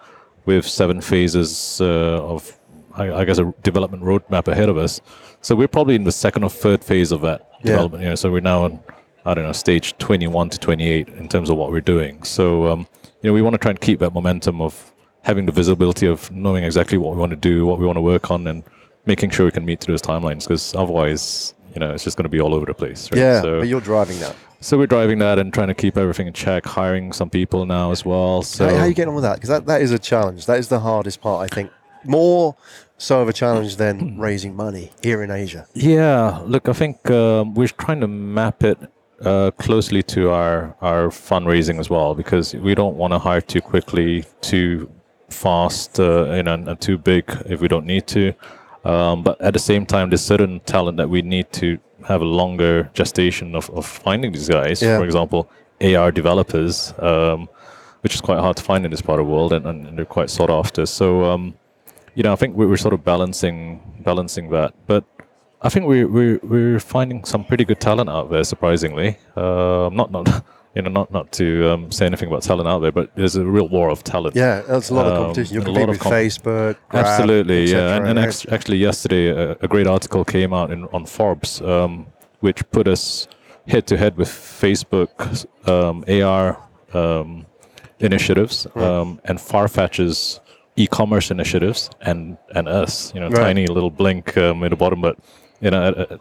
[SPEAKER 6] with seven phases uh, of, I, I guess, a development roadmap ahead of us. So we're probably in the second or third phase of that
[SPEAKER 1] Yeah.
[SPEAKER 6] development. You know, so we're now on, I don't know, stage 21 to 28 in terms of what we're doing. So, um, you know, we want to try and keep that momentum of having the visibility of knowing exactly what we want to do, what we want to work on, and making sure we can meet those timelines. Because otherwise, you know, it's just going to be all over the place. Right?
[SPEAKER 1] Yeah,
[SPEAKER 6] So,
[SPEAKER 1] but you're driving that.
[SPEAKER 6] so we're driving that and trying to keep everything in check, hiring some people now as well. So
[SPEAKER 1] how, how you getting on with that? Because that, that is a challenge. That is the hardest part, I think. More so of a challenge than raising money here in Asia.
[SPEAKER 6] Yeah, look, I think um, we're trying to map it uh, closely to our our fundraising as well because we don't want to hire too quickly, too fast, uh, you know, and, too big if we don't need to. Um, but at the same time, there's certain talent that we need to have a longer gestation of, of finding these guys.
[SPEAKER 1] Yeah.
[SPEAKER 6] For example, AR developers, um, which is quite hard to find in this part of the world, and, and they're quite sought after. So. Um, you know, I think we we're sort of balancing balancing that. But I think we're we're we're finding some pretty good talent out there, surprisingly. Uh, not not you know not not to um, say anything about talent out there, but there's a real war of talent.
[SPEAKER 1] Yeah, there's a lot of
[SPEAKER 6] Um,
[SPEAKER 1] competition. You're
[SPEAKER 6] and a lot
[SPEAKER 1] competing
[SPEAKER 6] of
[SPEAKER 1] with
[SPEAKER 6] comp-
[SPEAKER 1] Facebook, Grab,
[SPEAKER 6] Absolutely, yeah. And, and
[SPEAKER 1] right?
[SPEAKER 6] act- actually, yesterday, a, a great article came out in, on Forbes, um, which put us head to head with Facebook um, AR um, initiatives um, and Farfetch's e-commerce initiatives, and and us. You know,
[SPEAKER 1] Right.
[SPEAKER 6] tiny little BlinQ um, at the bottom, but you know. Uh,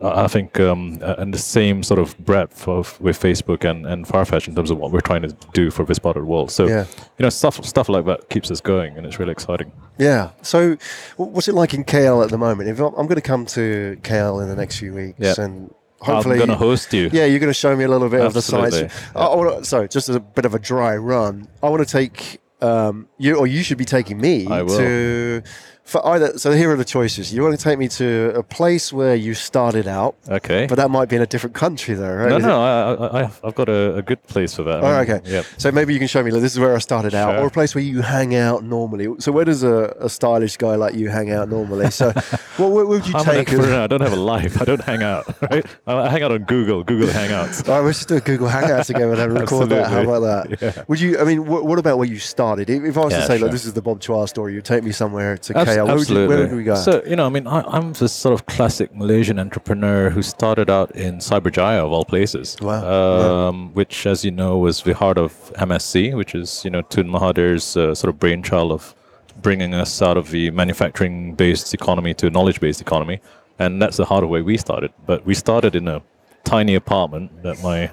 [SPEAKER 6] I I think um, uh, and the same sort of breadth of with Facebook and, and Farfetch in terms of what we're trying to do for this part of the world. So
[SPEAKER 1] Yeah.
[SPEAKER 6] you know stuff stuff like that keeps us going, and it's really exciting.
[SPEAKER 1] Yeah. So, what's it like in KL at the moment? If I'm, I'm going to come to KL in the next few weeks,
[SPEAKER 6] Yeah.
[SPEAKER 1] and hopefully,
[SPEAKER 6] I'm going to host you.
[SPEAKER 1] Yeah, you're going to show me a little bit of the sites.
[SPEAKER 6] Absolutely,
[SPEAKER 1] I, wanna, sorry, just as a bit of a dry run. I want to take um, you, or you should be taking me to. For either, so here are the choices. You want to take me to a place where you started out,
[SPEAKER 6] Okay.
[SPEAKER 1] but that might be in a different country, though, right?
[SPEAKER 6] no,
[SPEAKER 1] Is
[SPEAKER 6] no, I, I've got a, a good place for that.
[SPEAKER 1] Oh,
[SPEAKER 6] I mean,
[SPEAKER 1] okay.
[SPEAKER 6] Yeah.
[SPEAKER 1] So maybe you can show me. Like, this is where I started out,
[SPEAKER 6] Sure.
[SPEAKER 1] or a place where you hang out normally. So where does a, a stylish guy like you hang out normally? So, what, what would you
[SPEAKER 6] I'm an
[SPEAKER 1] take?
[SPEAKER 6] entrepreneur. I don't have a life. I don't hang out. Right? I hang out on Google. Google Hangouts.
[SPEAKER 1] All right, let's just do a Google Hangouts together and record that. How about that?
[SPEAKER 6] Yeah.
[SPEAKER 1] Would you? I mean, what, what about where you started? If I was to say, look,
[SPEAKER 6] sure.
[SPEAKER 1] this is the Bob Chua story, you take me somewhere to
[SPEAKER 6] Abs-
[SPEAKER 1] KL. Where would, you, where would we go?
[SPEAKER 6] So you know, I mean, I, I'm this sort of classic Malaysian entrepreneur who started out in Cyberjaya of all places.
[SPEAKER 1] Wow.
[SPEAKER 6] Um, Which, as you know, was the heart of MSC, which is you know Tun Mahathir's uh, sort of brainchild of bringing us out of the manufacturing-based economy to a knowledge-based economy, and that's the heart of where we started. But we started in a tiny apartment that my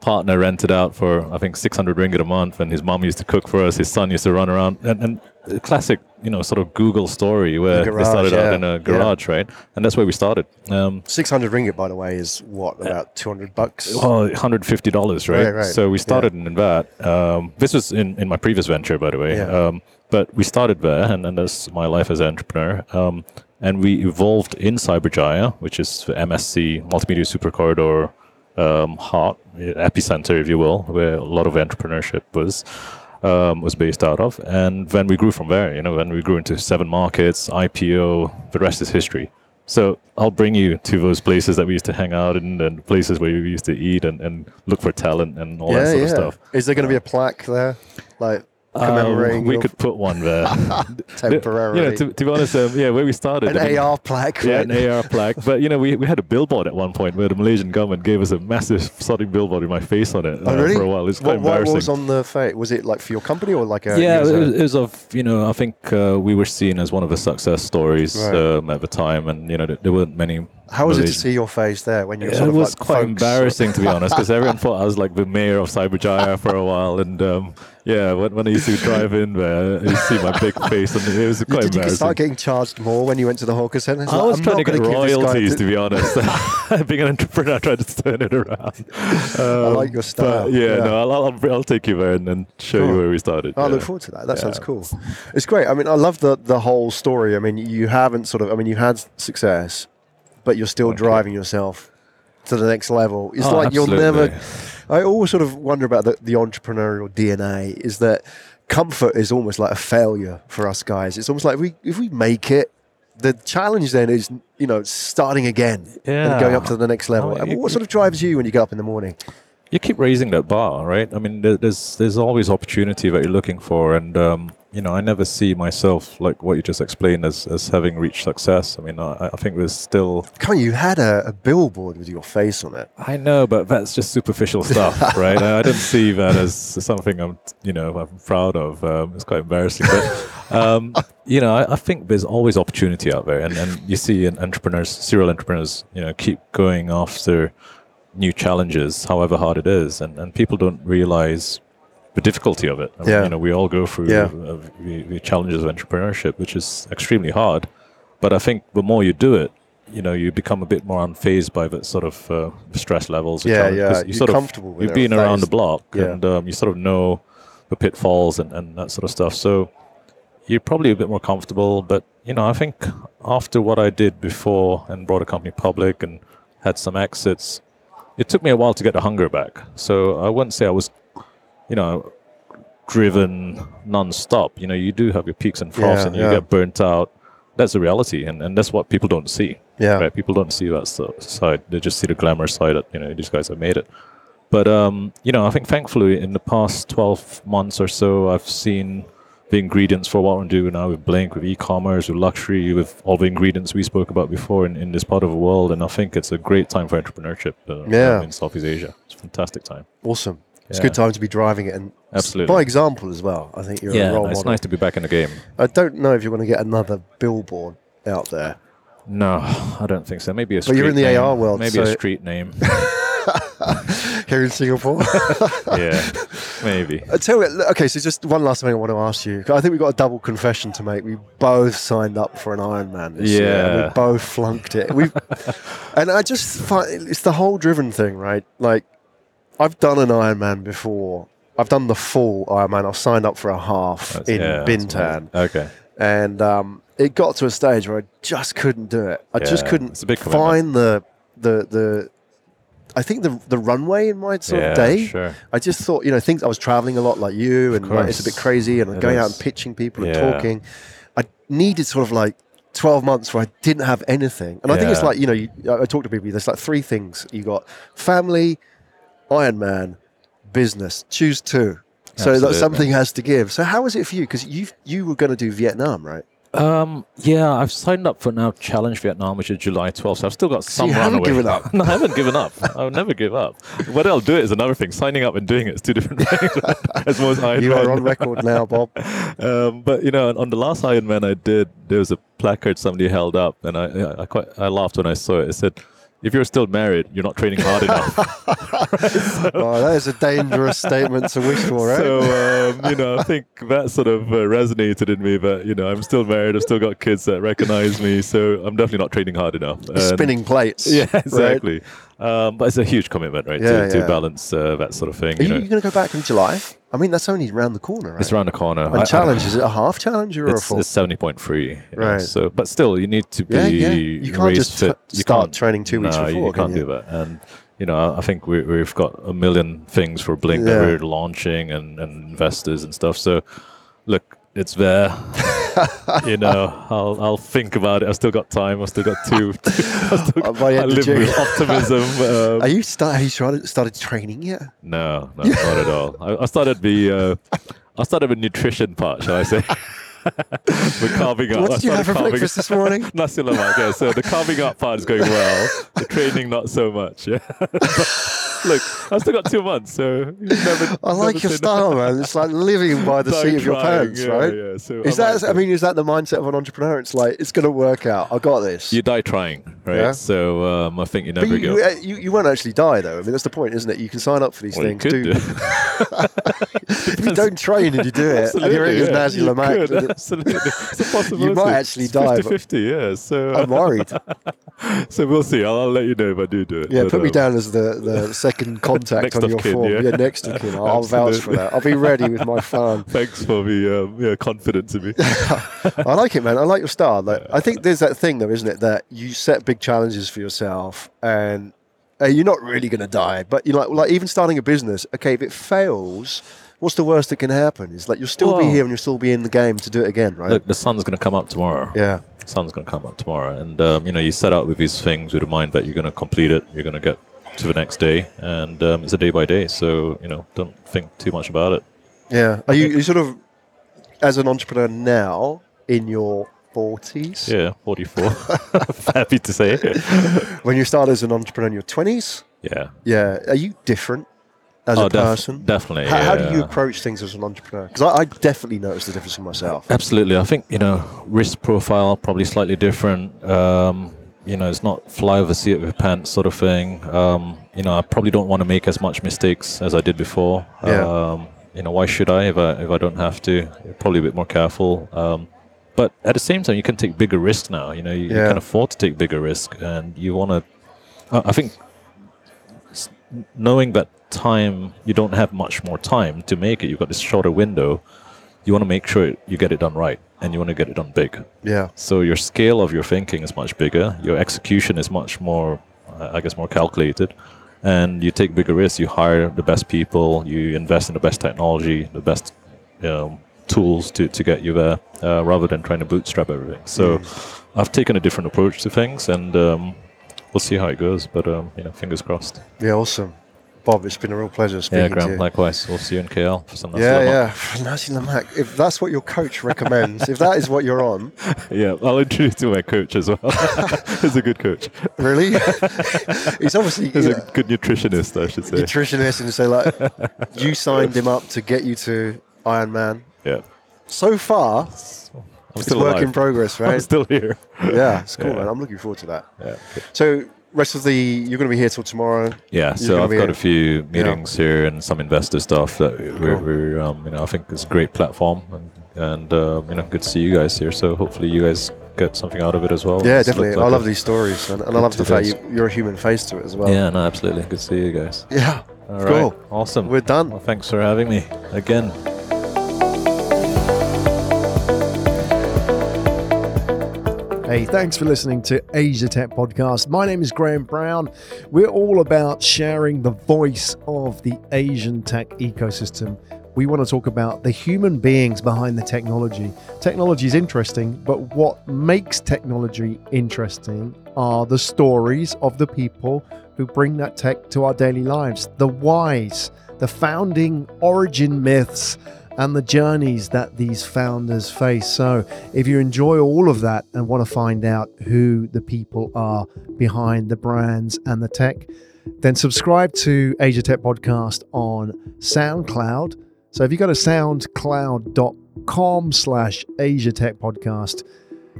[SPEAKER 6] partner rented out for I think 600 ringgit a month, and his mom used to cook for us. His son used to run around, and, and a classic, you know, sort of Google story where
[SPEAKER 1] The
[SPEAKER 6] they
[SPEAKER 1] garage,
[SPEAKER 6] started out in a
[SPEAKER 1] Yeah.
[SPEAKER 6] garage, right? And that's where we started. Um,
[SPEAKER 1] Six hundred ringgit, by the way, is what about two hundred bucks?
[SPEAKER 6] well, $150, right?
[SPEAKER 1] Right, right.
[SPEAKER 6] So we
[SPEAKER 1] Yeah.
[SPEAKER 6] started in that. Um, this was in, in my previous venture, by the way.
[SPEAKER 1] Yeah.
[SPEAKER 6] Um, but we started there, and, and that's my life as an entrepreneur. Um, and we evolved in Cyberjaya, which is the MSC Multimedia Super Corridor um, heart, epicenter, if you will, where a lot of entrepreneurship was. Um, was based out of, and then we grew from there. You know, then we grew into seven markets, IPO, the rest is history. So I'll bring you to those places that we used to hang out in, and places where we used to eat and, and look for talent and all that sort
[SPEAKER 1] yeah.
[SPEAKER 6] of stuff.
[SPEAKER 1] Is there going to be a plaque there, like commemorating
[SPEAKER 6] Um, we
[SPEAKER 1] your
[SPEAKER 6] could put one there.
[SPEAKER 1] temporarily?
[SPEAKER 6] You know, to, to be honest, um, yeah, where we started.
[SPEAKER 1] an
[SPEAKER 6] I mean,
[SPEAKER 1] AR plaque,
[SPEAKER 6] Yeah,
[SPEAKER 1] right?
[SPEAKER 6] an AR plaque. But you know, we, we had a billboard at one point where the Malaysian government gave us a massive sodding billboard with my face on it uh,
[SPEAKER 1] Oh, really?
[SPEAKER 6] for a while. It's quite
[SPEAKER 1] what, what was on the face? Was it like for your company or like a?
[SPEAKER 6] yeah,
[SPEAKER 1] it was
[SPEAKER 6] it
[SPEAKER 1] a-
[SPEAKER 6] was, it was of you know I think uh, we were seen as one of the success stories
[SPEAKER 1] Right.
[SPEAKER 6] um, at the time, and you know there, there weren't many.
[SPEAKER 1] How was it to see your face there when you were
[SPEAKER 6] It
[SPEAKER 1] of
[SPEAKER 6] was
[SPEAKER 1] like
[SPEAKER 6] quite
[SPEAKER 1] folks-
[SPEAKER 6] embarrassing to be honest, because everyone thought I was like the mayor of Cyberjaya for a while, and um, yeah, when, when I used to drive in there, you see my big face, and it was quite
[SPEAKER 1] Did you start getting charged more when you went to the hawker centre?
[SPEAKER 6] I
[SPEAKER 1] like,
[SPEAKER 6] was
[SPEAKER 1] I'm
[SPEAKER 6] trying to get
[SPEAKER 1] gonna give
[SPEAKER 6] royalties, to be honest. Being an entrepreneur, I tried to turn it around. Um,
[SPEAKER 1] like your style,
[SPEAKER 6] but yeah,
[SPEAKER 1] yeah.
[SPEAKER 6] no, I'll, I'll, I'll take you there and, and show
[SPEAKER 1] Cool.
[SPEAKER 6] you where we started.
[SPEAKER 1] I
[SPEAKER 6] yeah.
[SPEAKER 1] look forward to that. That sounds cool. It's great. I mean, I love the the whole story. I mean, you haven't sort of. I mean, you had success, but you're still
[SPEAKER 6] Thank you.
[SPEAKER 1] driving yourself to the next level. It's
[SPEAKER 6] Oh,
[SPEAKER 1] like you'll never. I always sort of wonder about the, the entrepreneurial DNA. Is that comfort is almost like a failure for us guys. It's almost like if we if we make it. The challenge then is, you know, starting again and going up to the next level. And
[SPEAKER 6] you-
[SPEAKER 1] what sort of drives you when you get up in the morning?
[SPEAKER 6] you keep raising that bar, right? I mean, there's there's always opportunity that you're looking for, and um, you know, I never see myself like what you just explained as, as having reached success. I mean, I, I think there's still.
[SPEAKER 1] Come on, you had a, a billboard with your face on it.
[SPEAKER 6] I know, but that's just superficial stuff, right? I, I don't see that as something I'm, you know, I'm proud of. Um, it's quite embarrassing, but um, you know, I, I think there's always opportunity out there, and, and you see an entrepreneurs, serial entrepreneurs, you know, keep going after new challenges, however hard it is, and, and people don't realize the difficulty of it. I mean,
[SPEAKER 1] Yeah.
[SPEAKER 6] you know, we all go through
[SPEAKER 1] Yeah.
[SPEAKER 6] uh, the, the challenges of entrepreneurship, which is extremely hard. But I think the more you do it, you know, you become a bit more unfazed by the sort of uh, stress levels.
[SPEAKER 1] Yeah, yeah,
[SPEAKER 6] 'cause You
[SPEAKER 1] you're
[SPEAKER 6] sort
[SPEAKER 1] comfortable
[SPEAKER 6] of
[SPEAKER 1] with
[SPEAKER 6] you've been around the block,
[SPEAKER 1] yeah.
[SPEAKER 6] and um, you sort of know the pitfalls and, and that sort of stuff. So you're probably a bit more comfortable. But you know, I think after what I did before and brought a company public and had some exits, it took me a while to get the hunger back. So I wouldn't say I was, you know, driven non-stop. You know, you do have your peaks and troughs,
[SPEAKER 1] Yeah,
[SPEAKER 6] and you
[SPEAKER 1] yeah.
[SPEAKER 6] get burnt out. That's the reality, and, and that's what people don't see.
[SPEAKER 1] Yeah.
[SPEAKER 6] Right? People don't see that side. They just see the glamour side. That you know these guys have made it. But um, you know, I think thankfully in the past twelve months or so, I've seen the ingredients for what we're doing now with BlinQ, with e-commerce, with luxury, with all the ingredients we spoke about before in, in this part of the world. And I think it's a great time for entrepreneurship uh,
[SPEAKER 1] Yeah.
[SPEAKER 6] in Southeast Asia. It's a fantastic time.
[SPEAKER 1] Awesome. It's a good time to be driving it, and
[SPEAKER 6] Absolutely.
[SPEAKER 1] by example as well. I think you're a role
[SPEAKER 6] it's
[SPEAKER 1] model.
[SPEAKER 6] nice to be back in the game.
[SPEAKER 1] I don't know if you're going to get another billboard out there.
[SPEAKER 6] No, I don't think so. Maybe a
[SPEAKER 1] But you're in the
[SPEAKER 6] name.
[SPEAKER 1] AR world,
[SPEAKER 6] Maybe a street name.
[SPEAKER 1] here in Singapore.
[SPEAKER 6] yeah, maybe.
[SPEAKER 1] I tell what, okay, so just one last thing I want to ask you. I think we've got a double confession to make. We both signed up for an Ironman this year.
[SPEAKER 6] Yeah.
[SPEAKER 1] We both flunked it. We, and I just find it's the whole driven thing, right? Like, I've done an Ironman before. I've done the full Ironman. I've signed up for a half
[SPEAKER 6] That's-
[SPEAKER 1] in
[SPEAKER 6] yeah,
[SPEAKER 1] Bintan,
[SPEAKER 6] Okay.
[SPEAKER 1] and um, it got to a stage where I just couldn't do it. I just couldn't find the the the. I think the the runway in my sort
[SPEAKER 6] yeah,
[SPEAKER 1] of day.
[SPEAKER 6] sure.
[SPEAKER 1] I just thought, you know, things. I was traveling a lot like you, and like, it's a bit crazy, and
[SPEAKER 6] It
[SPEAKER 1] going out and pitching people and talking. I needed sort of like 12 months where I didn't have anything, and I think it's like you know, you, I I talk to people. There's like three things you got: family, Ironman, business. Choose two. So that something has to give. So how was it for you? Because you you were going to do Vietnam, right?
[SPEAKER 6] Um, yeah, I've signed up for now Challenge Vietnam, which is July 12th. So I've still got some
[SPEAKER 1] you haven't given up?
[SPEAKER 6] no, I haven't given up. I'll never give up. Whether I'll do it is another thing. Signing up and doing it is two different things. As most Ironman.
[SPEAKER 1] You are on record now, Bob.
[SPEAKER 6] um, but you know, on the last Ironman I did, there was a placard somebody held up, and I, I quite, I laughed when I saw it. It said, "If you're still married, you're not training hard enough."
[SPEAKER 1] oh, that is a dangerous statement to wish for, right?
[SPEAKER 6] So um, you know, I think that sort of uh, resonated in me. That you know, I'm still married. I've still got kids that recognize me. So I'm definitely not training hard enough. And-
[SPEAKER 1] Spinning plates.
[SPEAKER 6] Yeah,
[SPEAKER 1] right?
[SPEAKER 6] Um, but it's a huge commitment, right?
[SPEAKER 1] Yeah,
[SPEAKER 6] to, to balance uh, that sort of thing.
[SPEAKER 1] Are
[SPEAKER 6] You
[SPEAKER 1] you,
[SPEAKER 6] know,
[SPEAKER 1] going to go back in July? I mean, that's only around the corner, right?
[SPEAKER 6] it's around the corner. I- I-
[SPEAKER 1] And challenge is it a half challenge or a full?
[SPEAKER 6] it's seventy point three. You know,
[SPEAKER 1] Right.
[SPEAKER 6] So, but still, you need to be
[SPEAKER 1] Yeah, yeah. You can't just t-
[SPEAKER 6] you
[SPEAKER 1] start
[SPEAKER 6] can't
[SPEAKER 1] training two weeks
[SPEAKER 6] no,
[SPEAKER 1] before,
[SPEAKER 6] You
[SPEAKER 1] can
[SPEAKER 6] can't
[SPEAKER 1] you?
[SPEAKER 6] do that. And you know, I- I think we, we've got a million things for BlinQ that
[SPEAKER 1] Yeah.
[SPEAKER 6] we're launching and, and investors and stuff. So, look, it's there. you know, I'll I'll think about it. I've still got time. I've still got two. I've still
[SPEAKER 1] Uh, by
[SPEAKER 6] I live with optimism. Um,
[SPEAKER 1] Are you start? Have you started, started training yet?
[SPEAKER 6] no, no, not at all. I, I started the uh, I started the nutrition part, shall I say? We're carving up.
[SPEAKER 1] What did you have for breakfast this morning?
[SPEAKER 6] Nasi lemak. Yeah, so the carving up part is going well. The training not so much. Yeah. Look, I've still got two months, so never.
[SPEAKER 1] I like your style, man. It's like living by the seat of your pants,
[SPEAKER 6] yeah,
[SPEAKER 1] right?
[SPEAKER 6] Yeah. So
[SPEAKER 1] Is
[SPEAKER 6] I
[SPEAKER 1] that? I mean, is that the mindset of an entrepreneur? It's like it's going to work out. I got this.
[SPEAKER 6] you die trying, right?
[SPEAKER 1] Yeah.
[SPEAKER 6] So um, I think you
[SPEAKER 1] but
[SPEAKER 6] never
[SPEAKER 1] you,
[SPEAKER 6] give
[SPEAKER 1] you,
[SPEAKER 6] up.
[SPEAKER 1] uh, you, you won't actually die, though. I mean, that's the point, isn't it? You can sign up for these
[SPEAKER 6] Well, you
[SPEAKER 1] things.
[SPEAKER 6] could
[SPEAKER 1] do,
[SPEAKER 6] do.
[SPEAKER 1] if you don't train and you do it, and you're your
[SPEAKER 6] yeah.
[SPEAKER 1] Nasi
[SPEAKER 6] You could, absolutely. It's a possibility.
[SPEAKER 1] you might actually
[SPEAKER 6] It's
[SPEAKER 1] die.
[SPEAKER 6] 50-50, yeah. So,
[SPEAKER 1] I'm worried.
[SPEAKER 6] so we'll see. I'll, I'll let you know if I do do it.
[SPEAKER 1] Yeah,
[SPEAKER 6] But,
[SPEAKER 1] put me
[SPEAKER 6] um,
[SPEAKER 1] down as the, the second contact on your
[SPEAKER 6] kin,
[SPEAKER 1] form.
[SPEAKER 6] yeah.
[SPEAKER 1] next of kin. I'll, I'll vouch for that. I'll be ready with my phone.
[SPEAKER 6] Thanks for the um, yeah, confidence in me.
[SPEAKER 1] I like it, man. I like your style. Like, I think there's that thing, though, isn't it, that you set big challenges for yourself, and uh, you're not really going to die. But you like, like even starting a business. Okay, if it fails, what's the worst that can happen? Is like you'll still be here and you'll still be in the game to do it again, right?
[SPEAKER 6] Look, the sun's going to come up tomorrow.
[SPEAKER 1] yeah,
[SPEAKER 6] The sun's going to come up tomorrow, and um, you know you set out with these things with a mind that you're going to complete it. You're going to get to the next day, and um, it's a day by day. So you know, don't think too much about it.
[SPEAKER 1] yeah. Are you, you sort of as an entrepreneur now in your 40s,
[SPEAKER 6] Yeah, 44. Happy to say.
[SPEAKER 1] when you started as an entrepreneur in your 20s,
[SPEAKER 6] Yeah.
[SPEAKER 1] yeah, are you different as
[SPEAKER 6] Oh,
[SPEAKER 1] a
[SPEAKER 6] def-
[SPEAKER 1] person?
[SPEAKER 6] definitely.
[SPEAKER 1] How, how do you approach things as an entrepreneur? Because I, I definitely noticed the difference in myself.
[SPEAKER 6] Absolutely. I think, you know, risk profile probably slightly different. Um, you know, it's not fly over seat of your pants sort of thing. Um, you know, I probably don't want to make as much mistakes as I did before.
[SPEAKER 1] Yeah.
[SPEAKER 6] Um, you know, why should I if I if I don't have to? Probably a bit more careful. Um, but at the same time, you can take bigger risks now. You know, you, you
[SPEAKER 1] Yeah.
[SPEAKER 6] can afford to take bigger risk, and you want to. I think knowing that time, you don't have much more time to make it. You've got this shorter window. You want to make sure you get it done right, and you want to get it done big.
[SPEAKER 1] Yeah.
[SPEAKER 6] So your scale of your thinking is much bigger. Your execution is much more, uh, I guess, more calculated. And you take bigger risks. You hire the best people. You invest in the best technology, the best um, tools to, to get you there, uh, rather than trying to bootstrap everything. So I've taken a different approach to things, and um, we'll see how it goes. But um, you know, fingers crossed.
[SPEAKER 1] Yeah, awesome. Bob, it's been a real pleasure speaking
[SPEAKER 6] Yeah,
[SPEAKER 1] to
[SPEAKER 6] Graham.
[SPEAKER 1] you.
[SPEAKER 6] Likewise. We'll see you in KL for some.
[SPEAKER 1] yeah, yeah. Nasi lemak. If that's what your coach recommends, if that is what you're on,
[SPEAKER 6] yeah. I'll introduce you to my coach as well. He's a good coach.
[SPEAKER 1] really, he's obviously
[SPEAKER 6] He's a good nutritionist, I should say.
[SPEAKER 1] nutritionist, and say like, you signed him up to get you to Ironman.
[SPEAKER 6] Yeah.
[SPEAKER 1] So far,
[SPEAKER 6] I'm
[SPEAKER 1] it's
[SPEAKER 6] still
[SPEAKER 1] work
[SPEAKER 6] alive.
[SPEAKER 1] in progress, right?
[SPEAKER 6] I'm still here.
[SPEAKER 1] yeah, it's cool,
[SPEAKER 6] Yeah.
[SPEAKER 1] man. I'm looking forward to that.
[SPEAKER 6] Yeah.
[SPEAKER 1] So, rest of the you're going to be here till tomorrow.
[SPEAKER 6] Yeah, so I've got
[SPEAKER 1] a-
[SPEAKER 6] a few meetings here and some investor stuff that we're, we're um, you know, I think it's a great platform and, and uh, you know, good to see you guys here. So hopefully you guys get something out of it as well.
[SPEAKER 1] Yeah,
[SPEAKER 6] It's
[SPEAKER 1] definitely.
[SPEAKER 6] looked
[SPEAKER 1] I love these stories, and, and I love the fact you, you're a human face to it as well.
[SPEAKER 6] Yeah, no, absolutely. Good to see you guys.
[SPEAKER 1] Yeah.
[SPEAKER 6] All right,
[SPEAKER 1] Cool.
[SPEAKER 6] Awesome.
[SPEAKER 1] We're done.
[SPEAKER 6] Well, thanks for having me again.
[SPEAKER 1] Hey, thanks for listening to Asia Tech Podcast. My name is Graham Brown. We're all about sharing the voice of the Asian tech ecosystem. We want to talk about the human beings behind the technology. Technology is interesting, but what makes technology interesting are the stories of the people who bring that tech to our daily lives, the whys, the founding origin myths, and the journeys that these founders face. So, if you enjoy all of that and want to find out who the people are behind the brands and the tech, then subscribe to Asia Tech Podcast on SoundCloud. So if you go to soundcloud.com slash Asia Tech Podcast,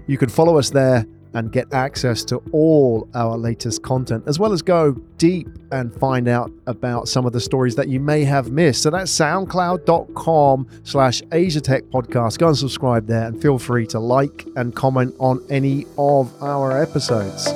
[SPEAKER 1] you can follow us there and get access to all our latest content, as well as go deep and find out about some of the stories that you may have missed. So that's soundcloud.com slash Asia Podcast. Go and subscribe there and feel free to like and comment on any of our episodes.